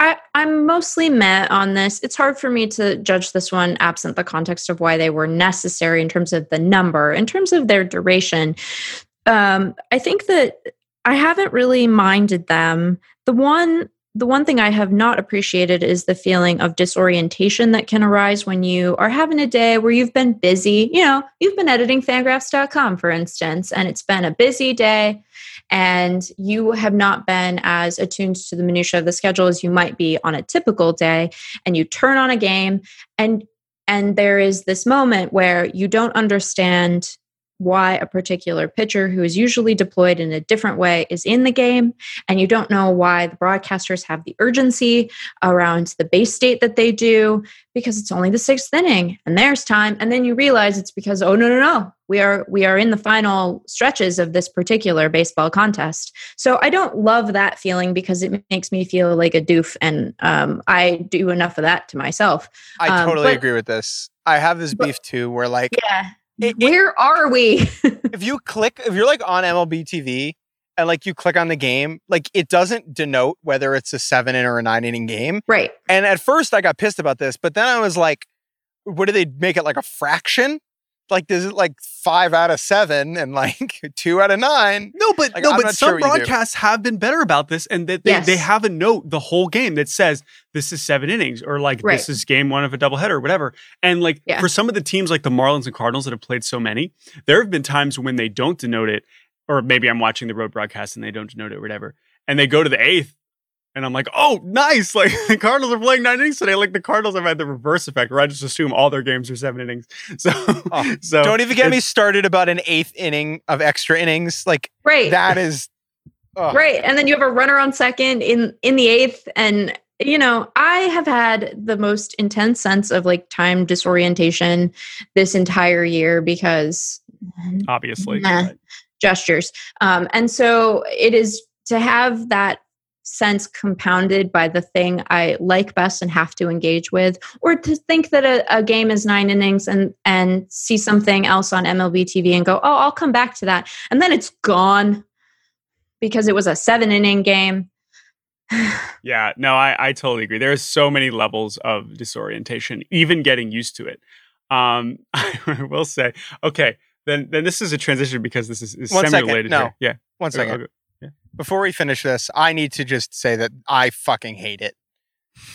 I I'm mostly met on this. It's hard for me to judge this one absent the context of why they were necessary in terms of the number, in terms of their duration. Um, I think that I haven't really minded them. The one the one thing I have not appreciated is the feeling of disorientation that can arise when you are having a day where you've been busy. You know, you've been editing fangraphs.com, for instance, and it's been a busy day and you have not been as attuned to the minutia of the schedule as you might be on a typical day and you turn on a game and and there is this moment where you don't understand why a particular pitcher who is usually deployed in a different way is in the game and you don't know why the broadcasters have the urgency around the base state that they do because it's only the sixth inning and there's time and then you realize it's because oh no no no we are we are in the final stretches of this particular baseball contest. So i don't love that feeling because it makes me feel like a doof and um, i do enough of that to myself. I Um, totally but- agree with this. I have this but- beef too, where like yeah It- it- where are we <laughs> if you click, if you're like on MLB TV and like you click on the game, like it doesn't denote whether it's a seven inning or a nine inning game. right And at first I got pissed about this, but then I was like, what do they make it like a fraction? Like, is it like five out of seven and like <laughs> two out of nine? No, but Like, no, I'm but some sure what you do. broadcasts have been better about this, and that they, they have a note the whole game that says this is seven innings, or like Right. this is game one of a doubleheader, or whatever. And like Yeah. for some of the teams, like the Marlins and Cardinals that have played so many, there have been times when they don't denote it, or maybe I'm watching the road broadcast and they don't denote it, or whatever, and they go to the eighth. And I'm like, oh, nice! Like <laughs> the Cardinals are playing nine innings today. Like the Cardinals have had the reverse effect, where I just assume all their games are seven innings. <laughs> So, Oh, so Don't even get me started about an eighth inning of extra innings. Like right that is oh, right and then you have a runner on second in in the eighth and you know i have had the most intense sense of like time disorientation this entire year because obviously. Nah. right. gestures um and so it is to have that sense compounded by the thing i like best and have to engage with or to think that a, a game is nine innings and and see something else on mlb tv and go oh i'll come back to that and then it's gone because it was a seven inning game <sighs> Yeah, no, I, I totally agree. There's so many levels of disorientation, even getting used to it. Um, <laughs> I will say, okay, then then this is a transition because this is, is semi-related. no. here. Yeah, one second. Okay, okay. Before we finish this, I need to just say that I fucking hate it.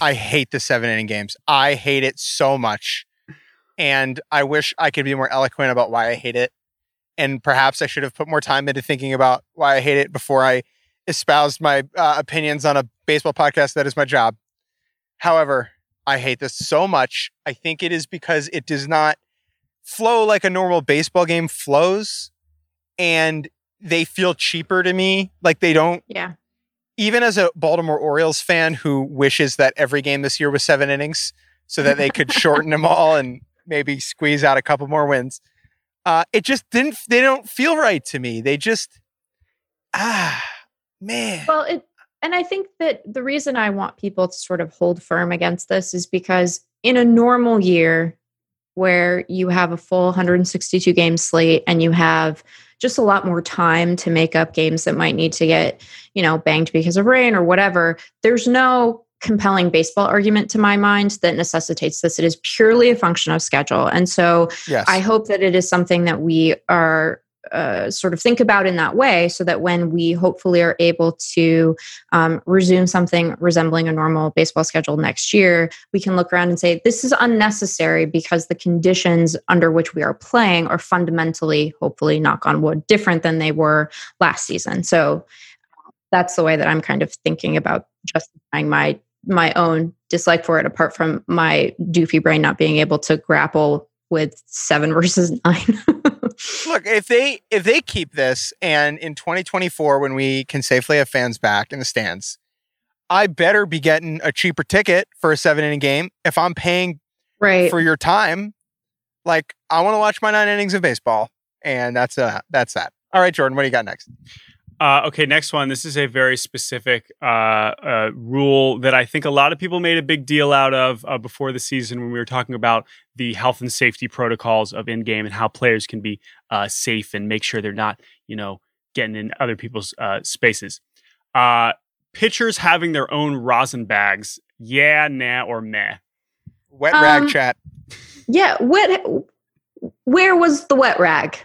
I hate the seven inning games. I hate it so much. And I wish I could be more eloquent about why I hate it. And perhaps I should have put more time into thinking about why I hate it before I espoused my uh, opinions on a baseball podcast. That is my job. However, I hate this so much. I think it is because it does not flow like a normal baseball game flows. And they feel cheaper to me. Like they don't yeah even as a Baltimore Orioles fan who wishes that every game this year was seven innings so that they could <laughs> shorten them all and maybe squeeze out a couple more wins. Uh, it just didn't, they don't feel right to me. They just, ah, man. Well, it, and I think that the reason I want people to sort of hold firm against this is because in a normal year where you have a full 162 game slate and you have just a lot more time to make up games that might need to get, you know, banged because of rain or whatever, there's no compelling baseball argument to my mind that necessitates this. It is purely a function of schedule. And so Yes. I hope that it is something that we are uh, sort of think about in that way so that when we hopefully are able to um, resume something resembling a normal baseball schedule next year, we can look around and say, this is unnecessary because the conditions under which we are playing are fundamentally, hopefully, knock on wood, different than they were last season. So, that's the way that I'm kind of thinking about justifying my my own dislike for it apart from my doofy brain not being able to grapple with 7 <laughs> versus 9. Look, if they if they keep this and in 2024 when we can safely have fans back in the stands, I better be getting a cheaper ticket for a 7 inning game if I'm paying right. for your time. Like I want to watch my 9 innings of baseball and that's uh that's that. All right, Jordan, what do you got next? Uh, okay, next one. This is a very specific uh, uh, rule that I think a lot of people made a big deal out of uh, before the season when we were talking about the health and safety protocols of in game and how players can be uh, safe and make sure they're not, you know, getting in other people's uh, spaces. pitchers having their own rosin bags. Yeah, nah, or meh. Wet rag Um, chat. yeah, wet where was the wet rag?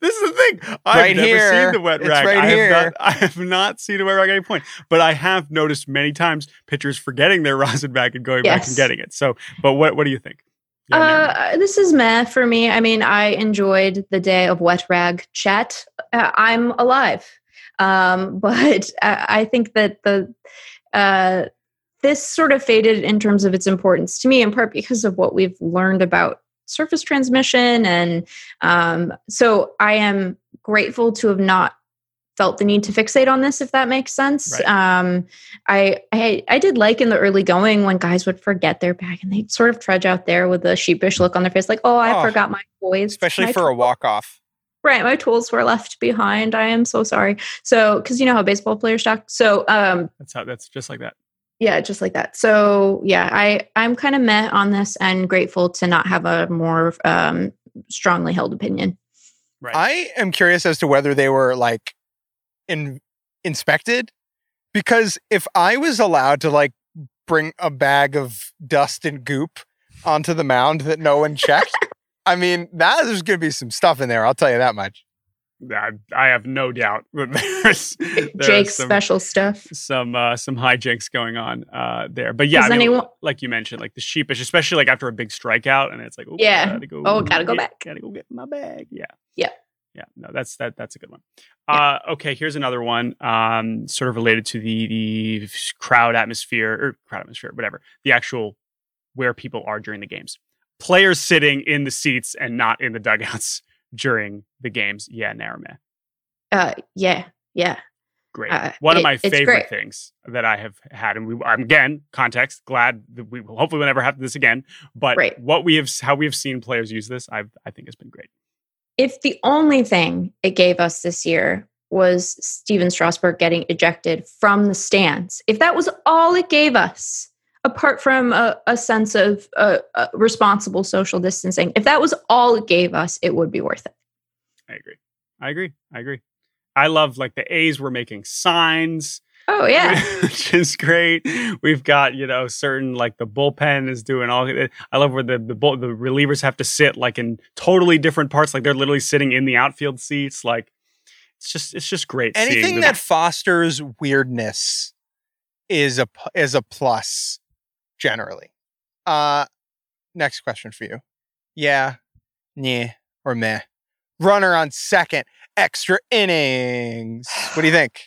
This is the thing. I've Right never here. seen the wet It's rag. right I here. Have not, <laughs> I have not seen a wet rag at any point, but I have noticed many times pitchers forgetting their <laughs> rosin bag and going back and getting it. So, but what what do you think? Yeah. Uh, this is meh for me. I mean, I enjoyed the day of wet rag chat. Uh, I'm alive, um, <laughs> but I, I think that the uh, this sort of faded in terms of its importance to me, in part because of what we've learned about surface transmission, and um, so I am grateful to have not felt the need to fixate on this if that makes sense Right. um I, I i did like in the early going when guys would forget their bag and they'd sort of trudge out there with a sheepish look on their face like oh i Oh, forgot my toys Especially My for a walk off. right my tools were left behind i am so sorry so because you know how baseball players talk so um that's how that's just like that. Yeah just like that so yeah i i'm kind of met on this and grateful to not have a more um strongly held opinion Right. I am curious as to whether they were like in, inspected because if I was allowed to like bring a bag of dust and goop onto the mound that no one checked, <laughs> I mean, that there's going to be some stuff in there. I'll tell you that much. I, I have no doubt that <laughs> there's, there's jake's some, special stuff some uh, some hijinks going on uh, there. But yeah, I mean, anyone- like you mentioned, like the sheepish, especially like after a big strikeout, and it's like, Yeah. gotta go, Oh, gotta go get- back. gotta go get my bag. Yeah, Yeah. yeah. No, that's that. That's a good one. Uh, okay, here's another one, um, sort of related to the the crowd atmosphere or crowd atmosphere, whatever. The actual where people are during the games. Players sitting in the seats and not in the dugouts during the games. Yeah, Narame. uh yeah yeah Great. Uh, One of my favorite things that I have had, and we I'm again context. Glad that we will hopefully will never have this again. But Right. what we have, how we have seen players use this, I I think has been great. if the only thing it gave us this year was Stephen Strasburg getting ejected from the stands, if that was all it gave us, apart from a, a sense of uh, uh, responsible social distancing, if that was all it gave us, it would be worth it. I agree. I agree. I agree. I love like the A's were making signs. Oh yeah, <laughs> which is great. We've got you know certain like the bullpen is doing all. I love where the the, bull, the relievers have to sit like in totally different parts. Like they're literally sitting in the outfield seats. Like it's just it's just great. Anything the- that fosters weirdness is a p- is a plus generally. Uh next question for you. Yeah, yeah, or meh. Runner on second, extra innings. What do you <sighs> think?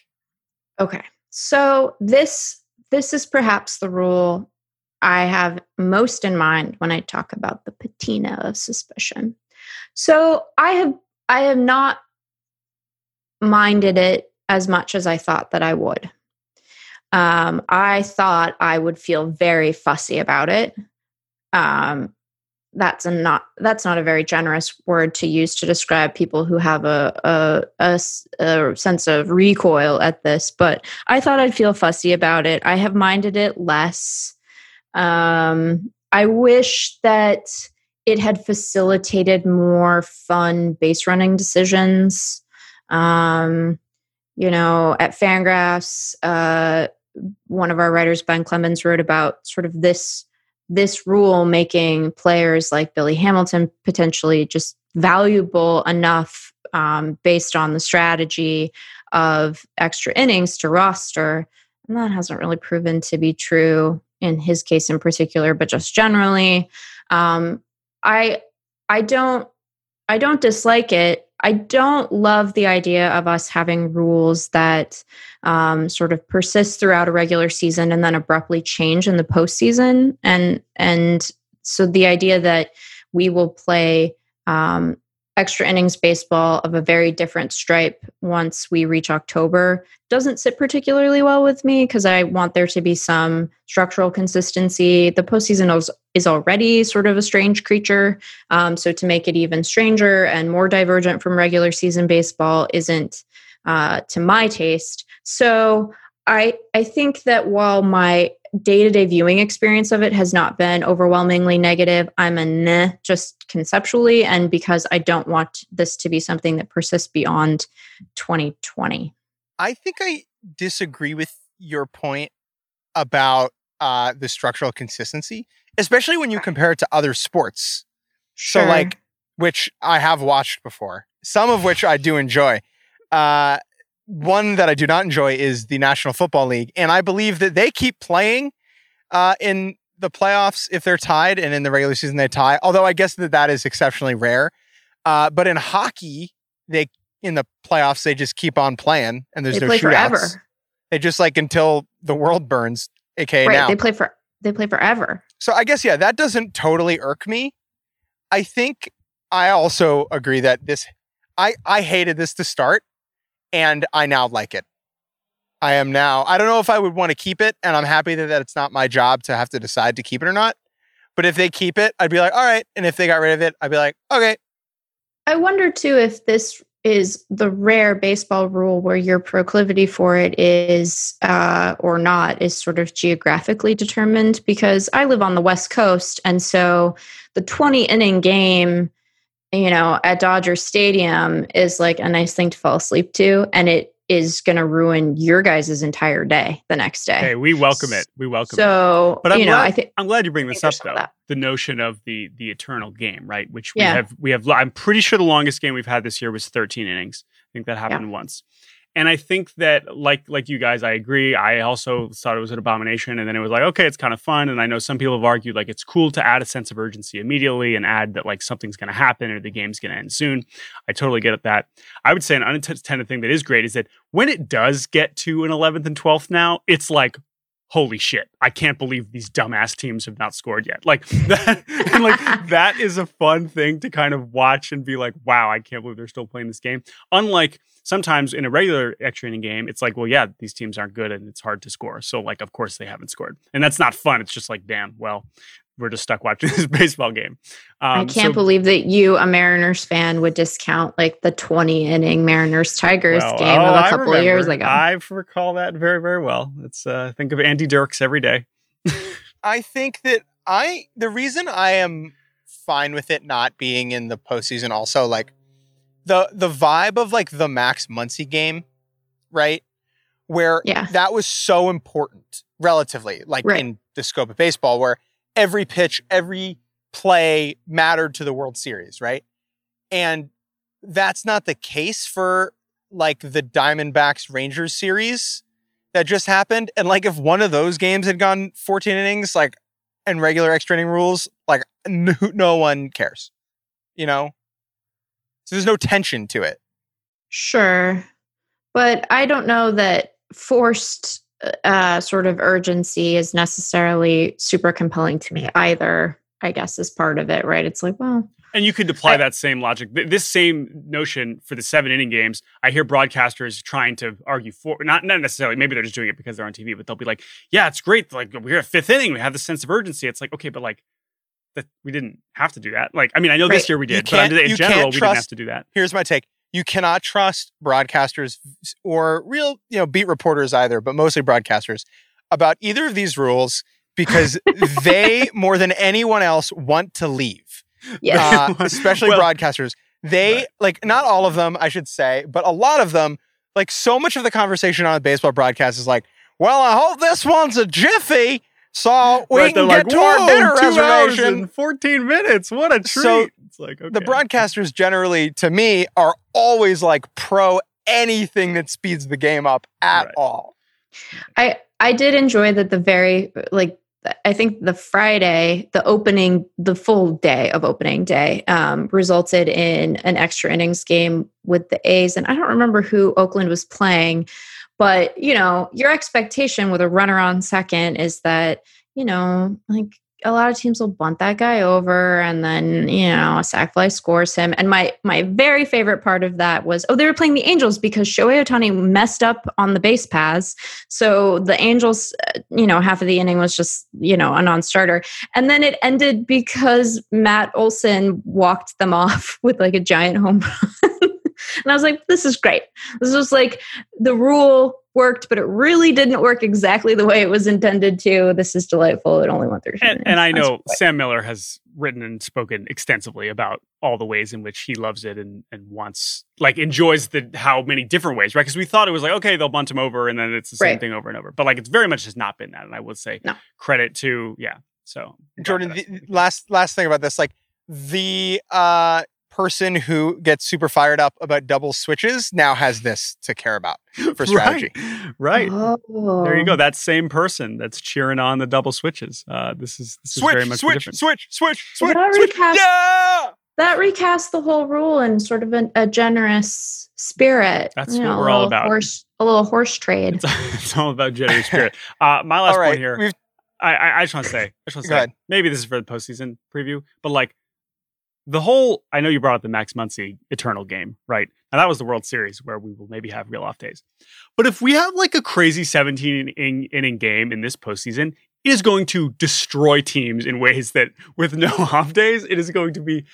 Okay. So this this is perhaps the rule I have most in mind when I talk about the patina of suspicion. So I have I have not minded it as much as I thought that I would. Um, I thought I would feel very fussy about it. Um, that's a not that's not a very generous word to use to describe people who have a sense of recoil at this but i thought i'd feel fussy about it. I have minded it less. Um, i wish that it had facilitated more fun base running decisions. Um, you know at fangraphs uh, one of our writers ben clemens wrote about sort of this this rule making players like Billy Hamilton potentially just valuable enough um, based on the strategy of extra innings to roster. And that hasn't really proven to be true in his case in particular, but just generally. Um, I I don't I don't dislike it. I don't love the idea of us having rules that um, sort of persist throughout a regular season and then abruptly change in the postseason. And and so the idea that we will play um, extra innings baseball of a very different stripe once we reach October doesn't sit particularly well with me because I want there to be some structural consistency. The postseason is, is already sort of a strange creature. Um, so to make it even stranger and more divergent from regular season baseball isn't uh, to my taste. So I I think that while my day to day viewing experience of it has not been overwhelmingly negative. I'm a nah just conceptually, and because I don't want this to be something that persists beyond 2020. I think I disagree with your point about uh, the structural consistency, especially when you compare it to other sports. Sure. So, like, which I have watched before, some of which I do enjoy. Uh, one that I do not enjoy is the National Football League, and I believe that they keep playing uh, in the playoffs if they're tied, and in the regular season they tie. Although I guess that that is exceptionally rare. Uh, but in hockey, they in the playoffs they just keep on playing, and there's they no shootouts. forever. They just like until the world burns, aka right, now. They play for they play forever. So I guess yeah, that doesn't totally irk me. I think I also agree that this I I hated this to start and I now like it. I am now. I don't know if I would want to keep it, and I'm happy that, it's not my job to have to decide to keep it or not. But if they keep it, I'd be like, all right. And if they got rid of it, I'd be like, okay. I wonder too if this is the rare baseball rule where your proclivity for it is uh, or not is sort of geographically determined because I live on the West Coast. And so the 20 inning game you know, at Dodger Stadium is like a nice thing to fall asleep to. And it is going to ruin your guys' entire day the next day. Hey, we welcome it. We welcome so, it. But I'm you know, glad, I think I'm glad you bring this up though. The notion of the the eternal game, right? Which we Yeah. have we have I'm pretty sure the longest game we've had this year was 13 innings. I think that happened once. And I think that like like you guys, I agree. I also thought it was an abomination. And then it was like, okay, it's kind of fun. And I know some people have argued like it's cool to add a sense of urgency immediately and add that like something's gonna happen or the game's gonna end soon. I totally get at that. I would say an unintended thing that is great is that when it does get to an 11th and 12th now, it's like, holy shit, I can't believe these dumbass teams have not scored yet. Like <laughs> that, and like that is a fun thing to kind of watch and be like, wow, I can't believe they're still playing this game. Unlike sometimes in a regular extra inning game, it's like, well, yeah, these teams aren't good and it's hard to score. So like, of course they haven't scored, and that's not fun. It's just like, damn, well, we're just stuck watching this <laughs> baseball game. Um, I can't so- believe that you, a Mariners fan, would discount like the 20 inning Mariners Tigers Well, game oh, of a I couple of years ago. I recall that very, very well. It's uh, think of Andy Dirks every day. <laughs> I think that I the reason I am fine with it not being in the postseason also like the the vibe of like the Max Muncy game, right? Where Yeah. that was so important relatively, like Right. in the scope of baseball, where every pitch, every play mattered to the World Series, right? And that's not the case for like the Diamondbacks Rangers series that just happened. And like if one of those games had gone 14 innings, like and regular extra inning rules, like no, no one cares, you know? So there's no tension to it. Sure. But I don't know that forced uh, sort of urgency is necessarily super compelling to me either, I guess, is part of it, right? It's like, well, And you could apply I- that same logic. Th- This same notion for the seven inning games. I hear broadcasters trying to argue for not not necessarily. Maybe they're just doing it because they're on TV, but they'll be like, "Yeah, it's great. Like we're at fifth inning. We have the sense of urgency." It's like, okay, but like that we didn't have to do that. Like, I mean, I know this year we did, but in general, we didn't have to do that. Here's my take. You cannot trust broadcasters or real, you know, beat reporters either, but mostly broadcasters about either of these rules because <laughs> they more than anyone else want to leave. yeah. uh, <laughs> especially Well- broadcasters. They Right. like not all of them, I should say, but a lot of them. Like so much of the conversation on a baseball broadcast is like, "Well, I hope this one's a jiffy, so we Right, can get to our dinner reservation." and fourteen minutes. What a treat! So, it's like okay. The broadcasters generally, to me, are always like pro anything that speeds the game up at Right. all. I I did enjoy that the very like I think the Friday, the opening, the full day of opening day, um, resulted in an extra innings game with the A's. And I don't remember who Oakland was playing, but you know, your expectation with a runner on second is that you know, like a lot of teams will bunt that guy over and then you know a sac fly scores him. And my my very favorite part of that was oh they were playing the angels because shohei ohtani messed up on the base paths. So the angels uh, you know half of the inning was just you know a non-starter. And then it ended because matt olson walked them <laughs> off with like a giant home run. <laughs> And I was like, this is great. This was like the rule worked, but it really didn't work exactly the way it was intended to. This is delightful. It only went through. And, and I know Sam Miller has written and spoken extensively about all the ways in which he loves it and, and wants, like, enjoys the how many different ways, right? Because we thought it was like, okay, they'll bunt him over and then it's the same right. thing over and over. But like, it's very much has not been that. And I would say no. credit to, yeah. So Jordan, the, last last thing about this, like the uh person who gets super fired up about double switches now has this to care about <laughs> for strategy. right. right. Oh. There you go. That same person that's cheering on the double switches. Uh, this is this switch, is very much switch, switch, switch, switch, that switch. Recast, yeah! That recasts the whole rule in sort of a, a generous spirit. That's you what know, we're all about. Horse, a little horse trade. It's, <laughs> it's all about generous spirit. <laughs> Uh, my last right, point here. I, I, I, just want to say, I just want to say, maybe this is for the postseason preview, but like the whole I know you brought up the Max Muncy Eternal game, right? And that was the World Series where we will maybe have real off days. But if we have like a crazy 17 inning, inning game in this postseason, it is going to destroy teams in ways that with no <laughs> off days, it is going to be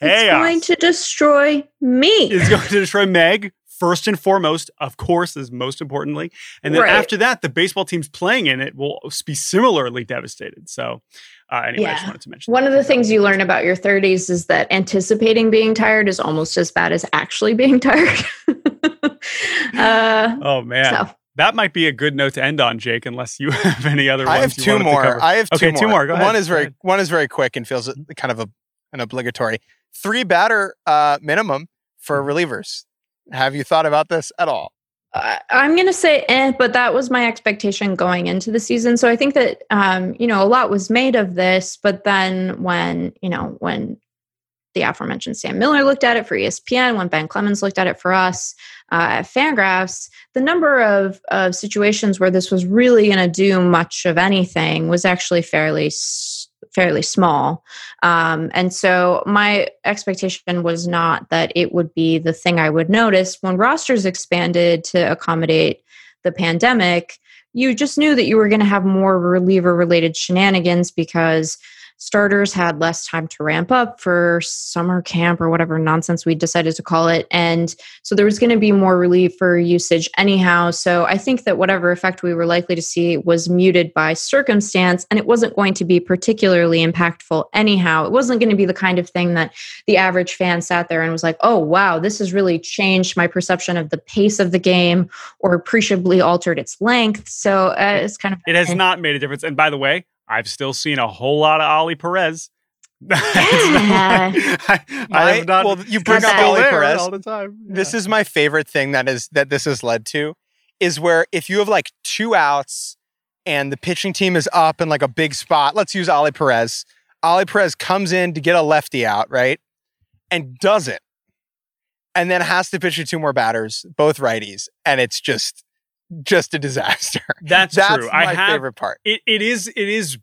chaos. It's going to destroy me. It's going to destroy Meg first and foremost, of course, is most importantly. And then right. after that, the baseball teams playing in it will be similarly devastated. So, uh, anyway, yeah. I just wanted to mention one of the things you learn about your 30s is that anticipating being tired is almost as bad as actually being tired. <laughs> uh, oh man. So. That might be a good note to end on, Jake. Unless you <laughs> have any other. I have two more. I have two okay, more. two more. Go ahead. One is very one is very quick and feels kind of a, an obligatory three batter uh, minimum for relievers. Have you thought about this at all? I'm going to say eh, but that was my expectation going into the season. So I think that, um, you know, a lot was made of this, but then when, you know, when the aforementioned Sam Miller looked at it for ESPN, when Ben Clemens looked at it for us uh, at Fangraphs, the number of, of situations where this was really going to do much of anything was actually fairly fairly small. Um, and so my expectation was not that it would be the thing I would notice. When rosters expanded to accommodate the pandemic, you just knew that you were going to have more reliever related shenanigans because starters had less time to ramp up for summer camp or whatever nonsense we decided to call it. And so there was going to be more relief for usage anyhow. So I think that whatever effect we were likely to see was muted by circumstance and it wasn't going to be particularly impactful anyhow. It wasn't going to be the kind of thing that the average fan sat there and was like, oh, wow, this has really changed my perception of the pace of the game or appreciably altered its length. So uh, it's kind of. It has not made a difference. And by the way, I've still seen a whole lot of Ollie Perez. <laughs> Yeah. <laughs> I, I have not, well, you bring up Ollie Perez all the time. Yeah. This is my favorite thing that is that this has led to, is where if you have like two outs and the pitching team is up in like a big spot. Let's use Ollie Perez. Ollie Perez comes in to get a lefty out, right, and does it, and then has to pitch to two more batters, both righties, and it's just just a disaster. <laughs> That's, That's true. my I have, favorite part. It, it is it is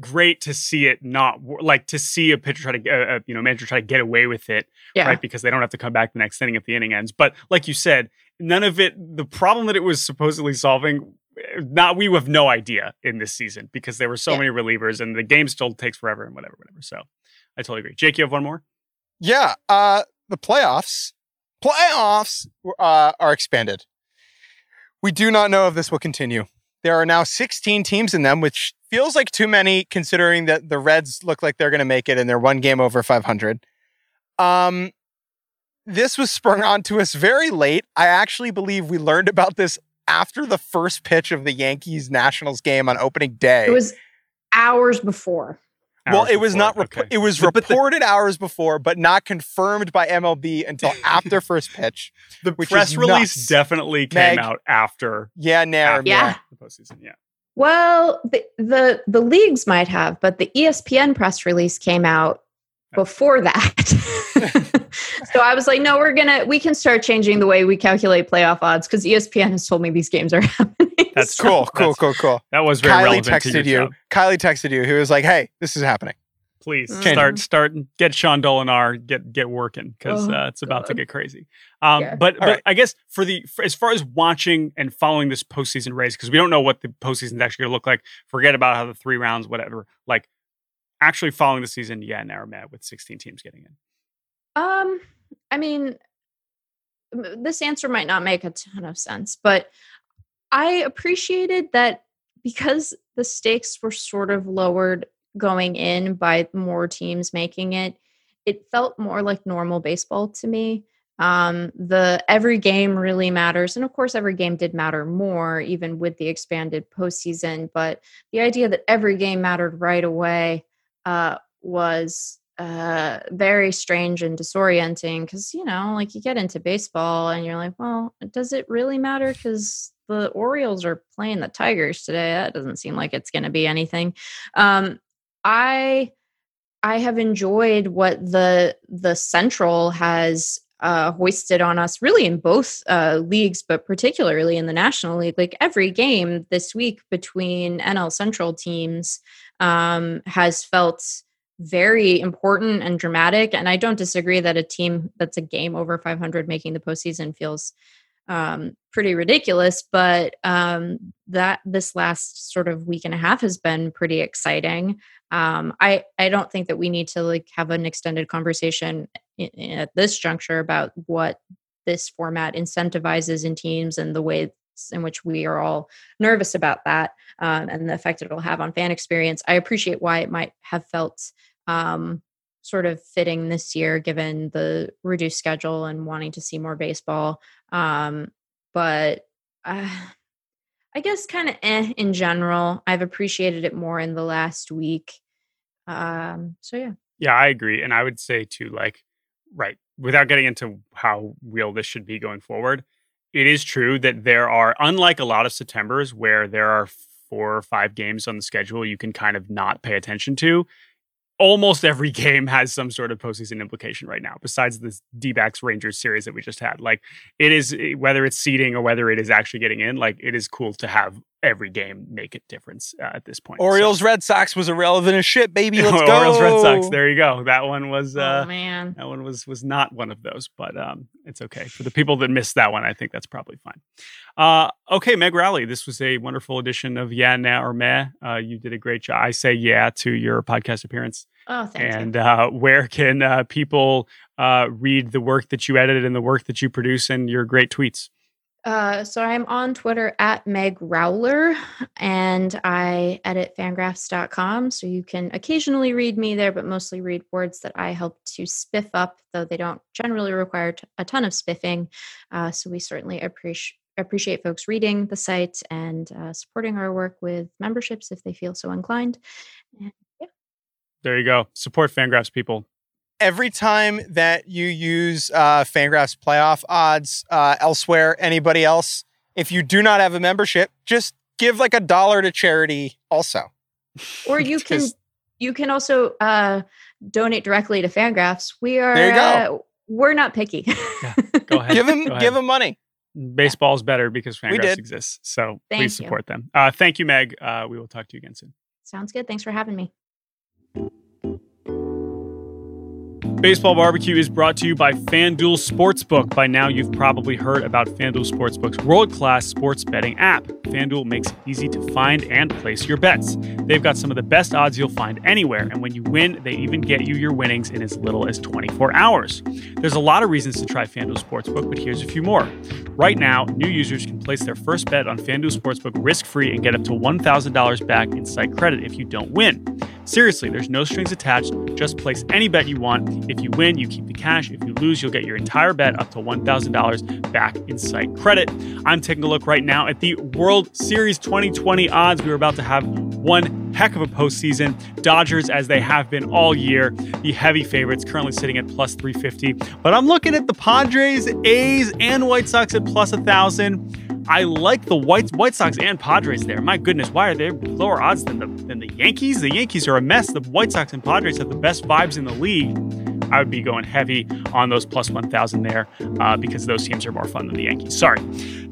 great to see it not like to see a pitcher try to uh, uh, you know manager try to get away with it yeah. right because they don't have to come back the next inning if the inning ends but like you said none of it the problem that it was supposedly solving eh, not we have no idea in this season because there were so yeah. many relievers and the game still takes forever and whatever whatever so i totally agree jake you have one more yeah uh the playoffs playoffs uh, are expanded we do not know if this will continue. There are now 16 teams in them, which feels like too many considering that the Reds look like they're going to make it and they're one game over 500. Um, this was sprung <laughs> onto us very late. I actually believe we learned about this after the first pitch of the Yankees Nationals game on opening day. It was hours before well, it was before. not. Rep- okay. It was but, reported the, hours before, but not confirmed by MLB until <laughs> after first pitch. the press release nuts. definitely came Meg, out after. Yeah, Nair, yeah, the postseason. Yeah. Well, the, the the leagues might have, but the ESPN press release came out before that. <laughs> so I was like, no, we're gonna we can start changing the way we calculate playoff odds because ESPN has told me these games are <laughs> happening. That's So- Cool, cool, That's- cool, cool. That was very Kylie relevant to texted your you. job. Kylie texted you. He was like, "Hey, this is happening." Please Mm. start start get Sean Dolinar get get working because Oh, uh, it's about to get crazy. Um, Yeah. But All but right. I guess for the for, as far as watching and following this postseason race because we don't know what the postseason is actually going to look like. Forget about how the three rounds, whatever. Like actually following the season, yeah, now we're mad with 16 teams getting in. Um, I mean, this answer might not make a ton of sense, but I appreciated that because the stakes were sort of lowered going in by more teams making it. It felt more like normal baseball to me. Um, the every game really matters, and of course, every game did matter more, even with the expanded postseason. But the idea that every game mattered right away uh, was uh, very strange and disorienting because you know, like you get into baseball and you're like, well, does it really matter? Because the Orioles are playing the Tigers today. That doesn't seem like it's going to be anything. Um, I I have enjoyed what the the Central has uh, hoisted on us, really in both uh, leagues, but particularly in the National League. Like every game this week between NL Central teams um, has felt very important and dramatic. And I don't disagree that a team that's a game over 500 making the postseason feels um, pretty ridiculous. But um, that this last sort of week and a half has been pretty exciting. Um, I I don't think that we need to like have an extended conversation at this juncture about what this format incentivizes in teams and the ways in which we are all nervous about that um, and the effect it'll have on fan experience. I appreciate why it might have felt um, sort of fitting this year given the reduced schedule and wanting to see more baseball. Um, but uh, I guess kind of eh in general. I've appreciated it more in the last week. Um, so yeah. Yeah, I agree. And I would say too, like, right, without getting into how real this should be going forward, it is true that there are, unlike a lot of Septembers where there are four or five games on the schedule you can kind of not pay attention to. Almost every <laughs> game has some sort of postseason implication right now, besides this D backs Rangers series that we just had. Like, it is, eh, whether it's seeding or whether it is actually getting in, like, it is cool to have every game make a difference uh, at this point. So- Orioles Red Sox was irrelevant as shit, baby. <laughs> Let's go. Orioles Red Sox. There you go. That one was uh, oh man. that one was was not one of those, but um, it's okay for the people that missed that one. I think that's probably fine. Uh, okay, Meg Rowley, this was a wonderful edition of Yeah Nah or Meh. Uh, you did a great job. I say yeah to your podcast appearance. Oh, thank and you. uh, where can uh, people uh, read the work that you edited and the work that you produce and your great tweets? Uh, so I'm on Twitter at Meg Rowley and I edit fangraphs.com. So you can occasionally read me there, but mostly read words that I help to spiff up, though they don't generally require t- a ton of spiffing. Uh, so we certainly appreciate appreciate folks reading the site and uh, supporting our work with memberships if they feel so inclined. And There you go. Support Fangraphs people. Every time that you use uh, Fangraphs playoff odds uh, elsewhere, anybody else, if you do not have a membership, just give like a dollar to charity. Also, or you <laughs> can you can also uh, donate directly to Fangraphs. We are There you go. uh, we're not picky. <laughs> Go ahead. give them Go ahead. give them money. Baseball's better because We Fangraphs exists. So Thank please you. support them. Uh, thank you, Meg. Uh, we will talk to you again soon. Sounds good. Thanks for having me. Baseball Barbecue is brought to you by FanDuel Sportsbook. By now, you've probably heard about FanDuel Sportsbook's world class sports betting app. FanDuel makes it easy to find and place your bets. They've got some of the best odds you'll find anywhere, and when you win, they even get you your winnings in as little as 24 hours. There's a lot of reasons to try FanDuel Sportsbook, but here's a few more. Right now, new users can place their first bet on FanDuel Sportsbook risk free and get up to $1,000 back in site credit if you don't win. Seriously, there's no strings attached. Just place any bet you want. If you win, you keep the cash. If you lose, you'll get your entire bet up to $1,000 back in site credit. I'm taking a look right now at the World Series 2020 odds. We are about to have one heck of a postseason. Dodgers, as they have been all year, the heavy favorites, currently sitting at plus 350. But I'm looking at the Padres, A's, and White Sox at plus 1,000. I like the White White Sox and Padres there. My goodness, why are they lower odds than the than the Yankees? The Yankees are a mess. The White Sox and Padres have the best vibes in the league. I would be going heavy on those plus 1,000 there uh, because those teams are more fun than the Yankees. Sorry.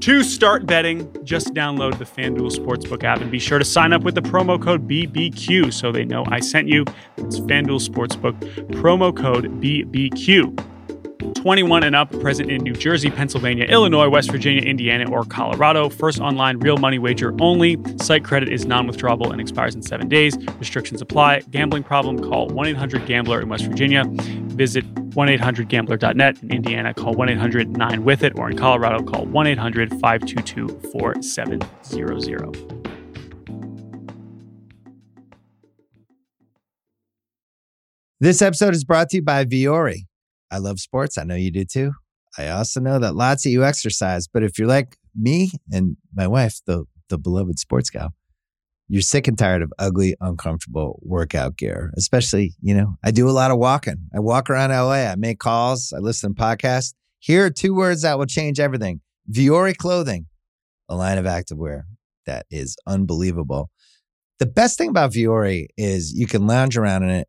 To start betting, just download the FanDuel Sportsbook app and be sure to sign up with the promo code BBQ so they know I sent you. It's FanDuel Sportsbook, promo code BBQ. 21 and up, present in New Jersey, Pennsylvania, Illinois, West Virginia, Indiana, or Colorado. First online real money wager only. Site credit is non withdrawable and expires in seven days. Restrictions apply. Gambling problem? Call 1 800 Gambler in West Virginia. Visit 1 800 Gambler.net. In Indiana, call 1 800 9 with it. Or in Colorado, call 1 800 522 4700. This episode is brought to you by Vuori. I love sports. I know you do too. I also know that lots of you exercise, but if you're like me and my wife, the the beloved sports gal, you're sick and tired of ugly, uncomfortable workout gear. Especially, you know, I do a lot of walking. I walk around LA. I make calls. I listen to podcasts. Here are two words that will change everything: Vuori clothing, a line of activewear that is unbelievable. The best thing about Vuori is you can lounge around in it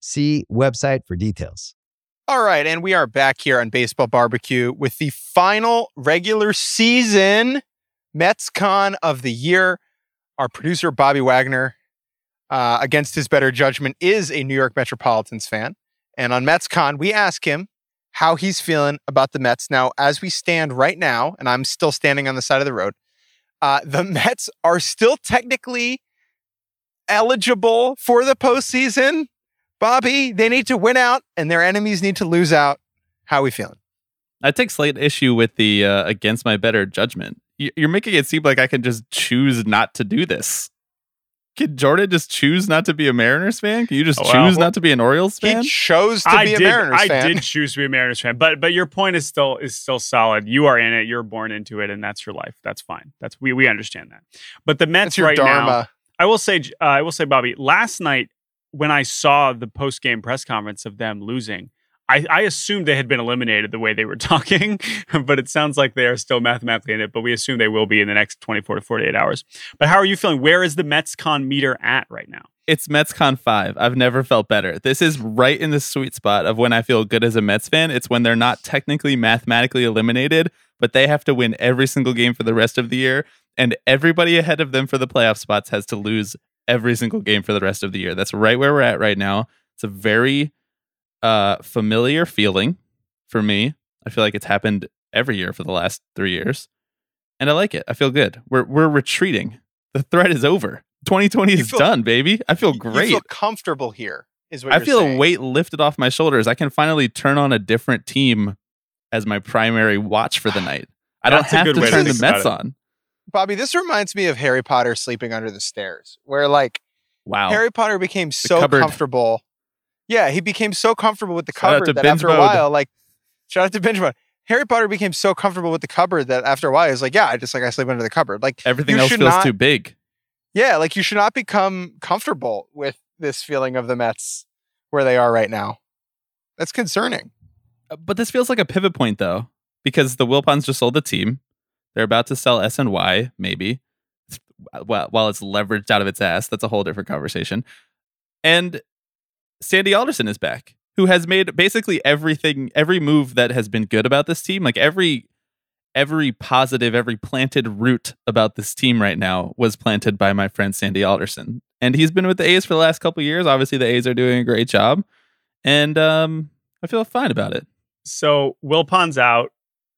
See website for details. All right, and we are back here on Baseball Barbecue with the final regular season MetsCon of the year. Our producer Bobby Wagner, uh, against his better judgment, is a New York Metropolitans fan, and on MetsCon we ask him how he's feeling about the Mets now. As we stand right now, and I'm still standing on the side of the road, uh, <laughs> the Mets are still technically eligible for the postseason Bobby, they need to win out and their enemies need to lose out. How are we feeling? I take slight issue with the uh, against my better judgment. You're making it seem like I can just choose not to do this. Can Jordan just choose not to be a Mariners fan? Can you just oh, choose not to be an Orioles fan? He chose to I be did, a Mariners I fan. I did <laughs> choose to be a Mariners fan, but but your point is still is still solid. You are in it. You're born into it, and that's your life. That's fine. That's we we understand that. But the Mets right dharma. now, I will say, uh, I will say, Bobby. Last night when I saw the post game press conference of them losing, I, I, assumed they had been eliminated the way they were <laughs> talking, but it sounds like they are still mathematically in it. But we assume they will be in the next 24 to 48 hours. But how are you feeling? Where is the MetsCon meter at right now? It's MetsCon 5. I've never felt better. This is right in the sweet spot of when I feel good as a Mets fan. It's when they're not technically mathematically eliminated, but they have to win every single game for the rest of the year. And everybody ahead of them for the playoff spots has to lose every single game for the rest of the year. That's right where we're at right now. It's a very uh, familiar feeling for me. I feel like it's happened every year for the last three years, and I like it. I feel good. We're we're retreating. The threat is over. 2020 is feel, done, baby. I feel great. You feel comfortable here. Is what I feel saying. a weight lifted off my shoulders. I can finally turn on a different team as my primary watch for the <sighs> night. I don't have to turn the Mets on. Bobby, this reminds me of Harry Potter sleeping under the stairs, where like wow, Harry Potter became so comfortable. Yeah, he became so comfortable with the shout cupboard that after mode. a while, like shout out to Benjamin. Harry Potter became so comfortable with the cupboard that after a while, he's like, yeah, I just like I sleep under the cupboard. Like everything else feels not, too big. Yeah, like you should not become comfortable with this feeling of the Mets where they are right now. That's concerning. Uh, But this feels like a pivot point though, because the Wilpons just sold the team. They're about to sell SNY, maybe. While it's leveraged out of its ass, that's a whole different conversation. And Sandy Alderson is back, who has made basically everything, every move that has been good about this team, like every every positive, every planted root about this team right now was planted by my friend Sandy Alderson. And he's been with the A's for the last couple years. Obviously, the A's are doing a great job. And um, I feel fine about it. So Wilpon's out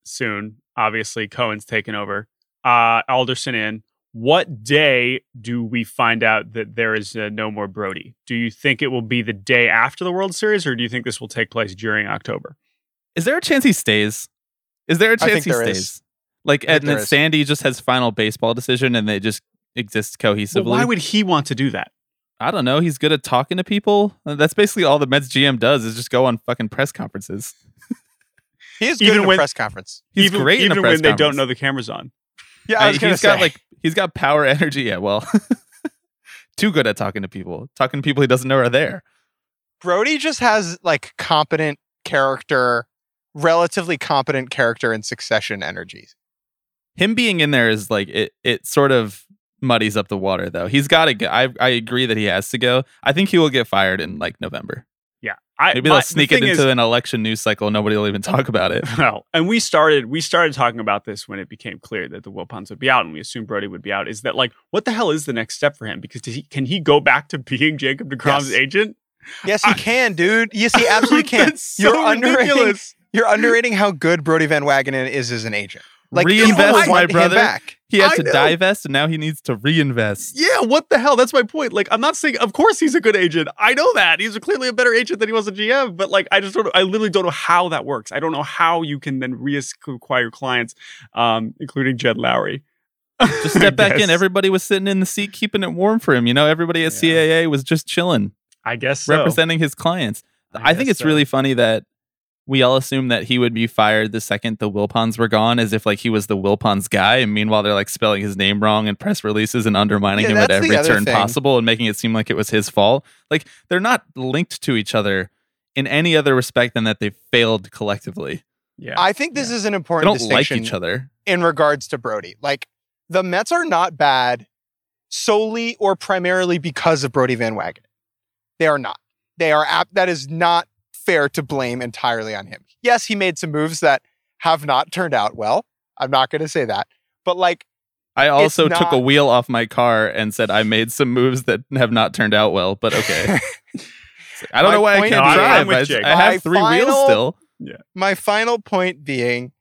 soon. Obviously, Cohen's taken over. Uh, Alderson in. What day do we find out that there is uh, no more Brodie? Do you think it will be the day after the World Series, or do you think this will take place during October? Is there a chance he stays? Is there a chance he stays? is. Like, and then. Sandy just has final baseball decision, and they just exist cohesively. Well, why would he want to do that? I don't know. He's good at talking to people. That's basically all the Mets GM does is just go on fucking press conferences. He is good Even in a when- press conference. He's even great even in a press when they don't know the camera's on. Yeah, I was gonna he's say. got like he's got power energy. Yeah, well, <laughs> too good at talking to people. Talking to people he doesn't know are there. Brodie just has like competent character, relatively competent character and succession energies. Him being in there is like it. It sort of muddies up the water, though. He's got to. go. I I agree that he has to go. I think he will get fired in like November. I, Maybe my- they'll the sneak it into is- an election news cycle. and Nobody will even talk about it. <laughs> Well, and we started we started talking about this when it became clear that the Wilpons would be out, and we assumed Brodie would be out. Is that like what the hell is the next step for him? Because he, can he go back to being Jacob Degrom's Yes. agent? Yes, he I- can, dude. Yes, he <laughs> absolutely can. So You're underrating. ridiculous. You're underrating how good Brodie Van Wagenen is as an agent. Like Reinvest, my brother. back. He had I to know. divest, and now he needs to reinvest. Yeah, what the hell? That's my point. Like, I'm not saying, of course, he's a good agent. I know that he's clearly a better agent than he was a GM. But like, I just don't. I literally don't know how that works. I don't know how you can then reacquire clients, um, including Jed Lowrie. Just step <laughs> back in. Everybody was sitting in the seat, keeping it warm for him. You know, everybody at Yeah. CAA was just chilling, I guess so. representing his clients. I, think it's so. really funny that we all assume that he would be fired the second the Wilpons were gone, as if like he was the Wilpons guy. And meanwhile, they're like spelling his name wrong in press releases and undermining Yeah, him at every turn thing. possible and making it seem like it was his fault. Like they're not linked to each other in any other respect than that they failed collectively. Yeah. I think this is an They important don't like each other. in regards to Brodie. Like the Mets are not bad solely or primarily because of Brodie Van Wagenen. They are not. They are ap- that is not fair to blame entirely on him. Yes, he made some moves that have not turned out well. I'm not going to say that. But like I also took a wheel off my car and said I made some moves that have not turned out well, but okay. <laughs> I don't My know why I can't is- drive. I'm with I, Jake. I My have three wheels still. Yeah. my final point being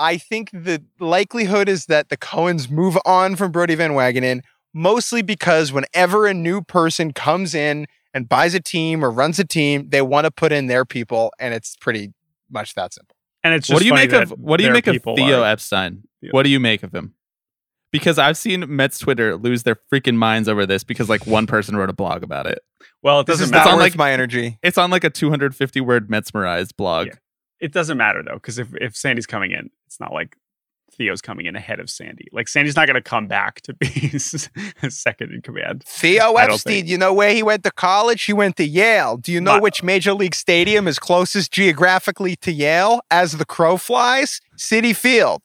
I think the likelihood is that the Cohens move on from Brodie Van Wagenen mostly because whenever a new person comes in and buys a team or runs a team, they want to put in their people, and it's pretty much that simple. and it's just What do you make of what do you make of Theo are- Epstein? Yeah. What do you make of him? Because I've seen Mets Twitter lose their freaking minds over this because like one person wrote a blog about it. Well, it doesn't is matter. not on, like- my energy. It's on like a 250 word Metsmerized blog. Yeah. it doesn't matter though, because if if Sandy's coming in, it's not like Theo's coming in ahead of Sandy. Like Sandy's not going to come back to be <laughs> second in command. Theo Epstein, you know where he went to college? He went to Yale. Do you know But- which major league stadium is closest geographically to Yale as the crow flies? Citi Field.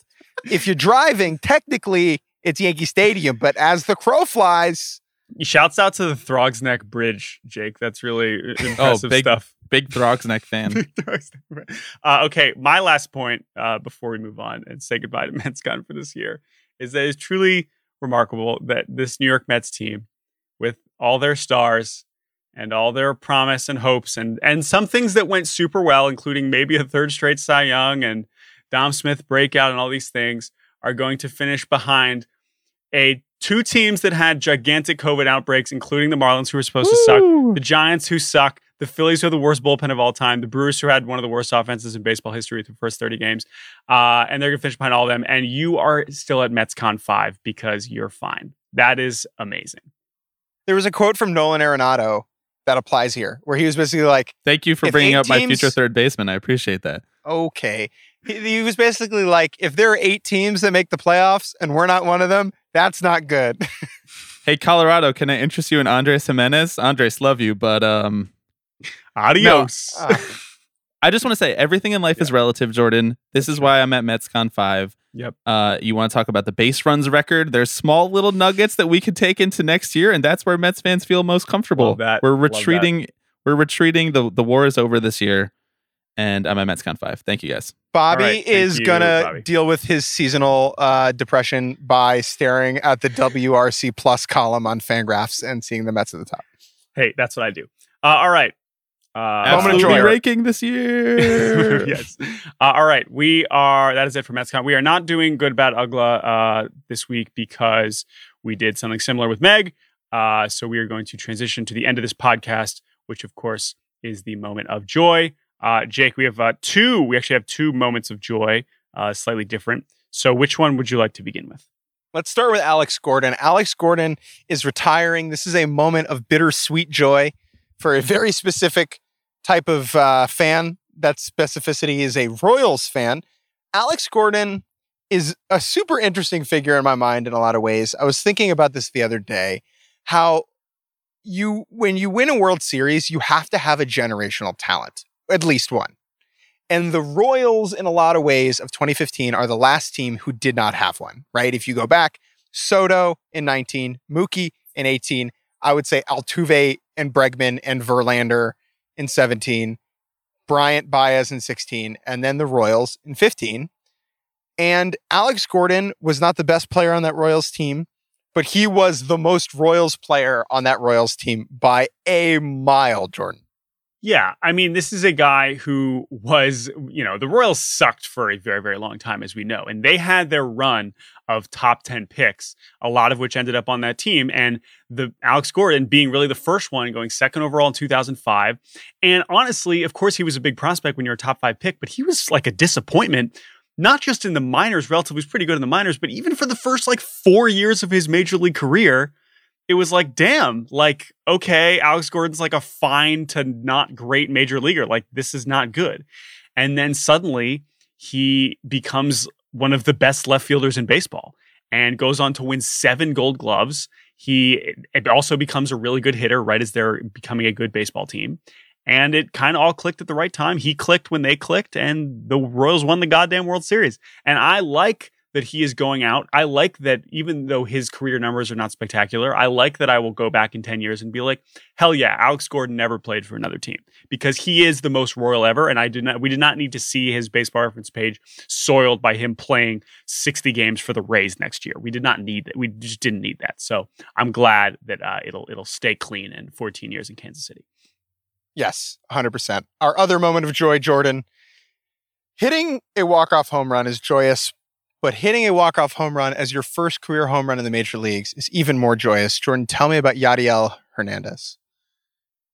If you're driving, technically it's Yankee Stadium, but as the crow flies, Shouts out to the Throgs Neck Bridge, Jake. That's really oh, impressive Oh, big- stuff. Big Throgsneck fan. uh, okay, my last point uh, before we move on and say goodbye to <laughs> MetsCon for this year is that it's truly remarkable that this New York Mets team, with all their stars and all their promise and hopes, and and some things that went super well, including maybe a third straight Cy Young and Dom Smith breakout and all these things, are going to finish behind a two teams that had gigantic COVID outbreaks, including the Marlins, who were supposed to suck the Giants who suck, the Phillies who are the worst bullpen of all time, the Brewers who had one of the worst offenses in baseball history through the first 30 games. Uh, and they're going to finish behind all of them. And you are still at MetsCon 5 because you're fine. That is amazing. there was a quote from Nolan Arenado that applies here, where he was basically like, Thank you for bringing eight up my future third baseman. I appreciate that. okay. He, he was basically like, if there are eight teams that make the playoffs and we're not one of them, that's not good. <laughs> Hey, Colorado, can I interest you in Andres Gimenez? Andres, love you, but um, Adios. Uh, <laughs> I just want to say everything in life is relative, Jordan. This is why I'm at MetsCon 5. Yep. Uh, you want to talk about the base runs record? There's small little nuggets that we could take into next year, and that's where Mets fans feel most comfortable. Love that. We're Love that. retreating. We're retreating. The the war is over this year, and I'm at MetsCon 5. Thank you guys. Bobby All right, thank is you, gonna Bobby. deal with his seasonal uh, depression by staring at the WRC plus column on Fangraphs and seeing the Mets at the top. hey, that's what I do. Uh, all right. Uh, Moment of Absolutely joy. raking this year. <laughs> yes. Uh, all right. We are, that is it for MetsCon. We are not doing Good, Bad, Ugla uh, this week because we did something similar with Meg. Uh, so we are going to transition to the end of this podcast, which of course is the moment of joy. Uh, Jake, we have uh, two, we actually have two moments of joy, uh, slightly different. So which one would you like to begin with? Let's start with Alex Gordon. Alex Gordon is retiring. This is a moment of bittersweet joy for a very specific type of uh, fan. That specificity is a Royals fan. Alex Gordon is a super interesting figure in my mind in a lot of ways. I was thinking about this the other day how you when you win a World Series, you have to have a generational talent, at least one. And the Royals, in a lot of ways, of 2015 are the last team who did not have one, right? If you go back, Soto in 19, Mookie in 18, I would say Altuve and Bregman and Verlander in 17, Bryant Baez in 16, and then the Royals in 15. And Alex Gordon was not the best player on that Royals team, but he was the most Royals player on that Royals team by a mile, Jordan. Yeah, I mean, this is a guy who was, you know, the Royals sucked for a very, very long time, as we know, and they had their run of top 10 picks, a lot of which ended up on that team. And the Alex Gordon being really the first one, going second overall in 2005. And honestly, of course, he was a big prospect when you're a top five pick, but he was like a disappointment. Not just in the minors, relatively, was pretty good in the minors, but even for the first like four years of his major league career, it was like, damn, like, okay, Alex Gordon's like a fine to not great major leaguer. Like, this is not good. And then suddenly he becomes one of the best left fielders in baseball and goes on to win seven gold gloves. He also becomes a really good hitter right as they're becoming a good baseball team. And it kind of all clicked at the right time. He clicked when they clicked, and the Royals won the goddamn World Series. And I like that he is going out. I like that even though his career numbers are not spectacular, I like that I will go back in 10 years and be like, hell yeah, Alex Gordon never played for another team because he is the most royal ever. And I did not, we did not need to see his baseball reference page soiled by him playing 60 games for the Rays next year. We did not need that. We just didn't need that. So I'm glad that uh, it'll, it'll stay clean in 14 years in Kansas City. Yes, 100%. Our other moment of joy, Jordan, hitting a walk-off home run is joyous, but hitting a walk-off home run as your first career home run in the major leagues is even more joyous. Jordan, tell me about Yadiel Hernandez.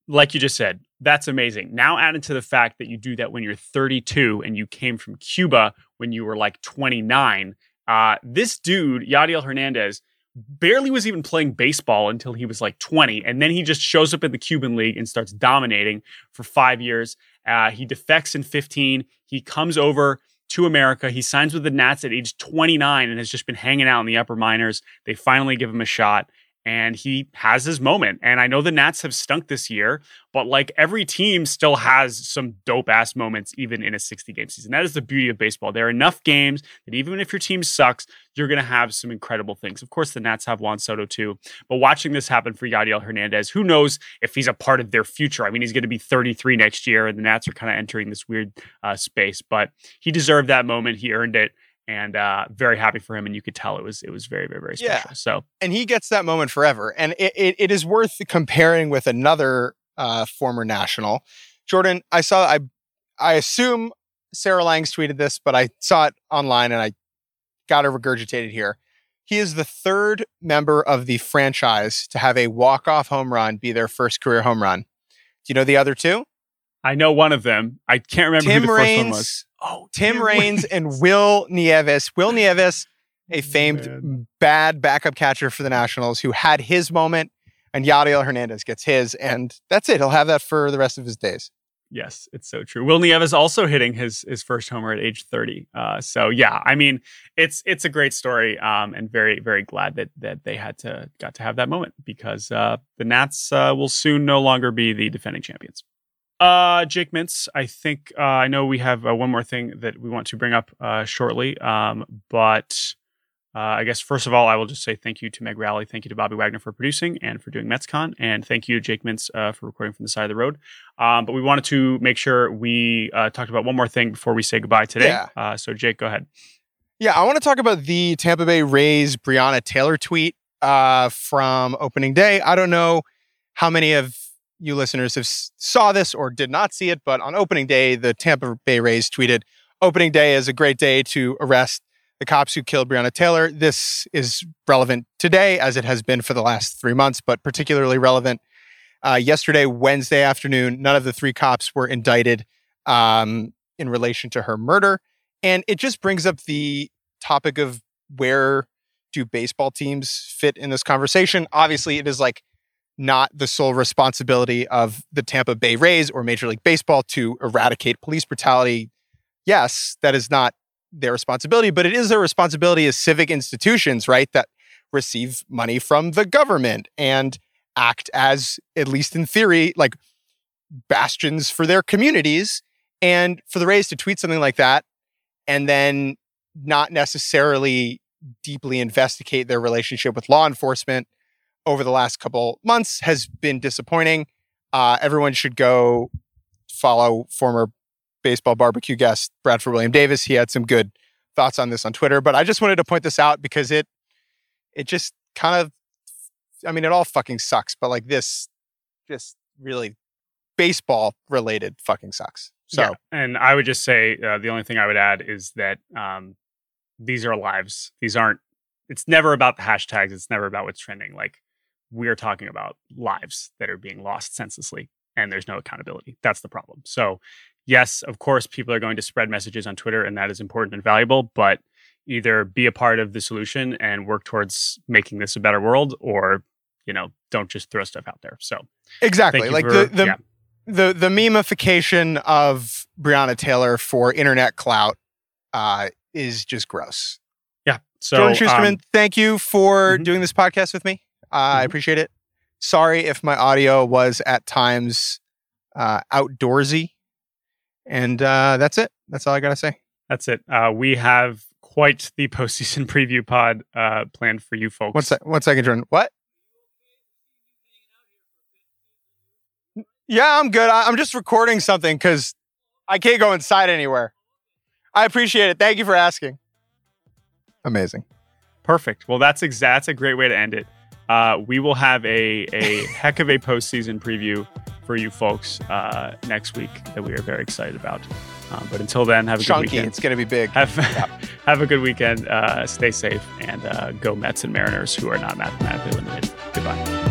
like you just said, that's amazing. Now added to the fact that you do that when you're 32 and you came from Cuba when you were like 29. Uh, this dude, Yadiel Hernandez, barely was even playing baseball until he was like 20. And then he just shows up in the Cuban League and starts dominating for five years. Uh, he defects in 15. He comes over to America. He signs with the Nats at age 29 and has just been hanging out in the upper minors. They finally give him a shot and he has his moment. And I know the Nats have stunk this year, but like every team still has some dope ass moments, even in a 60 game season. That is the beauty of baseball. There are enough games that even if your team sucks, you're going to have some incredible things. Of course, the Nats have Juan Soto too, but watching this happen for Yadiel Hernandez, who knows if he's a part of their future? I mean, he's going to be 33 next year, and the Nats are kind of entering this weird uh, space, but he deserved that moment. He earned it. And uh, very happy for him, and you could tell it was it was very very very special. Yeah. So and he gets that moment forever. And it, it, it is worth comparing with another uh, former national, Jordan. I saw. I I assume Sarah Langs tweeted this, but I saw it online and I got it regurgitated here. He is the third member of the franchise to have a walk off home run be their first career home run. Do you know the other two? I know one of them. I can't remember Tim who the first one was. Oh, Tim Raines, and Wil Nieves. Wil Nieves, a famed Man. bad backup catcher for the Nationals, who had his moment, and Yadiel Hernandez gets his, and that's it. He'll have that for the rest of his days. Yes, it's so true. Wil Nieves also hitting his his first homer at age 30. Uh, so yeah, I mean, it's it's a great story, um, and very very glad that that they had to got to have that moment because uh, the Nats uh, will soon no longer be the defending champions. Uh, Jake Mintz, I think uh, I know we have uh, one more thing that we want to bring up uh, shortly, um, but uh, I guess first of all, I will just say thank you to Meg Rowley, thank you to Bobby Wagner for producing and for doing MetsCon, and thank you Jake Mintz uh, for recording from the side of the road. Um, but we wanted to make sure we uh, talked about one more thing before we say goodbye today. Yeah. Uh, so Jake, go ahead. Yeah, I want to talk about the Tampa Bay Rays Breonna Taylor tweet uh, from opening day. I don't know how many of you listeners have saw this or did not see it, but on opening day, the Tampa Bay Rays tweeted, "Opening day is a great day to arrest the cops who killed Breonna Taylor." This is relevant today, as it has been for the last three months, but particularly relevant uh, yesterday, Wednesday afternoon. None of the three cops were indicted um, in relation to her murder. And it just brings up the topic of where do baseball teams fit in this conversation? Obviously, it is like not the sole responsibility of the Tampa Bay Rays or Major League Baseball to eradicate police brutality. Yes, that is not their responsibility, but it is their responsibility as civic institutions, right? That receive money from the government and act as, at least in theory, like bastions for their communities. And for the Rays to tweet something like that and then not necessarily deeply investigate their relationship with law enforcement over the last couple months has been disappointing. Uh, everyone should go follow former baseball barbecue guest Bradford William Davis. He had some good thoughts on this on Twitter, but I just wanted to point this out because it it just kind of I mean it all fucking sucks, but like this just really baseball related fucking sucks. So Yeah. and I would just say uh, the only thing I would add is that um, these are lives. These aren't. It's never about the hashtags. It's never about what's trending. Like we're talking about lives that are being lost senselessly, and there's no accountability. That's the problem. So, yes, of course, people are going to spread messages on Twitter, and that is important and valuable. But either be a part of the solution and work towards making this a better world, or you know, don't just throw stuff out there. So, exactly. Like for- the the, yeah. the the memification of Breonna Taylor for internet clout uh, is just gross. yeah. So, Jordan Shusterman, um, thank you for mhm. doing this podcast with me. Uh, I appreciate it. Sorry if my audio was at times uh, outdoorsy, and uh, that's it. That's all I gotta say. That's it. Uh, we have quite the <laughs> postseason preview pod uh, planned for you folks. One sec. One second, Jordan. What? Yeah, I'm good. I, I'm just recording something because I can't go inside anywhere. I appreciate it. Thank you for asking. Amazing. Perfect. Well, that's ex- that's a great way to end it. Uh, we will have a a heck of a postseason preview for you folks uh, next week that we are very excited about. Um, but until then, have a good Chunky. weekend. It's gonna be big. Have <laughs> have a good weekend. Uh, stay safe and uh, go Mets and Mariners, who are not mathematically limited. Goodbye.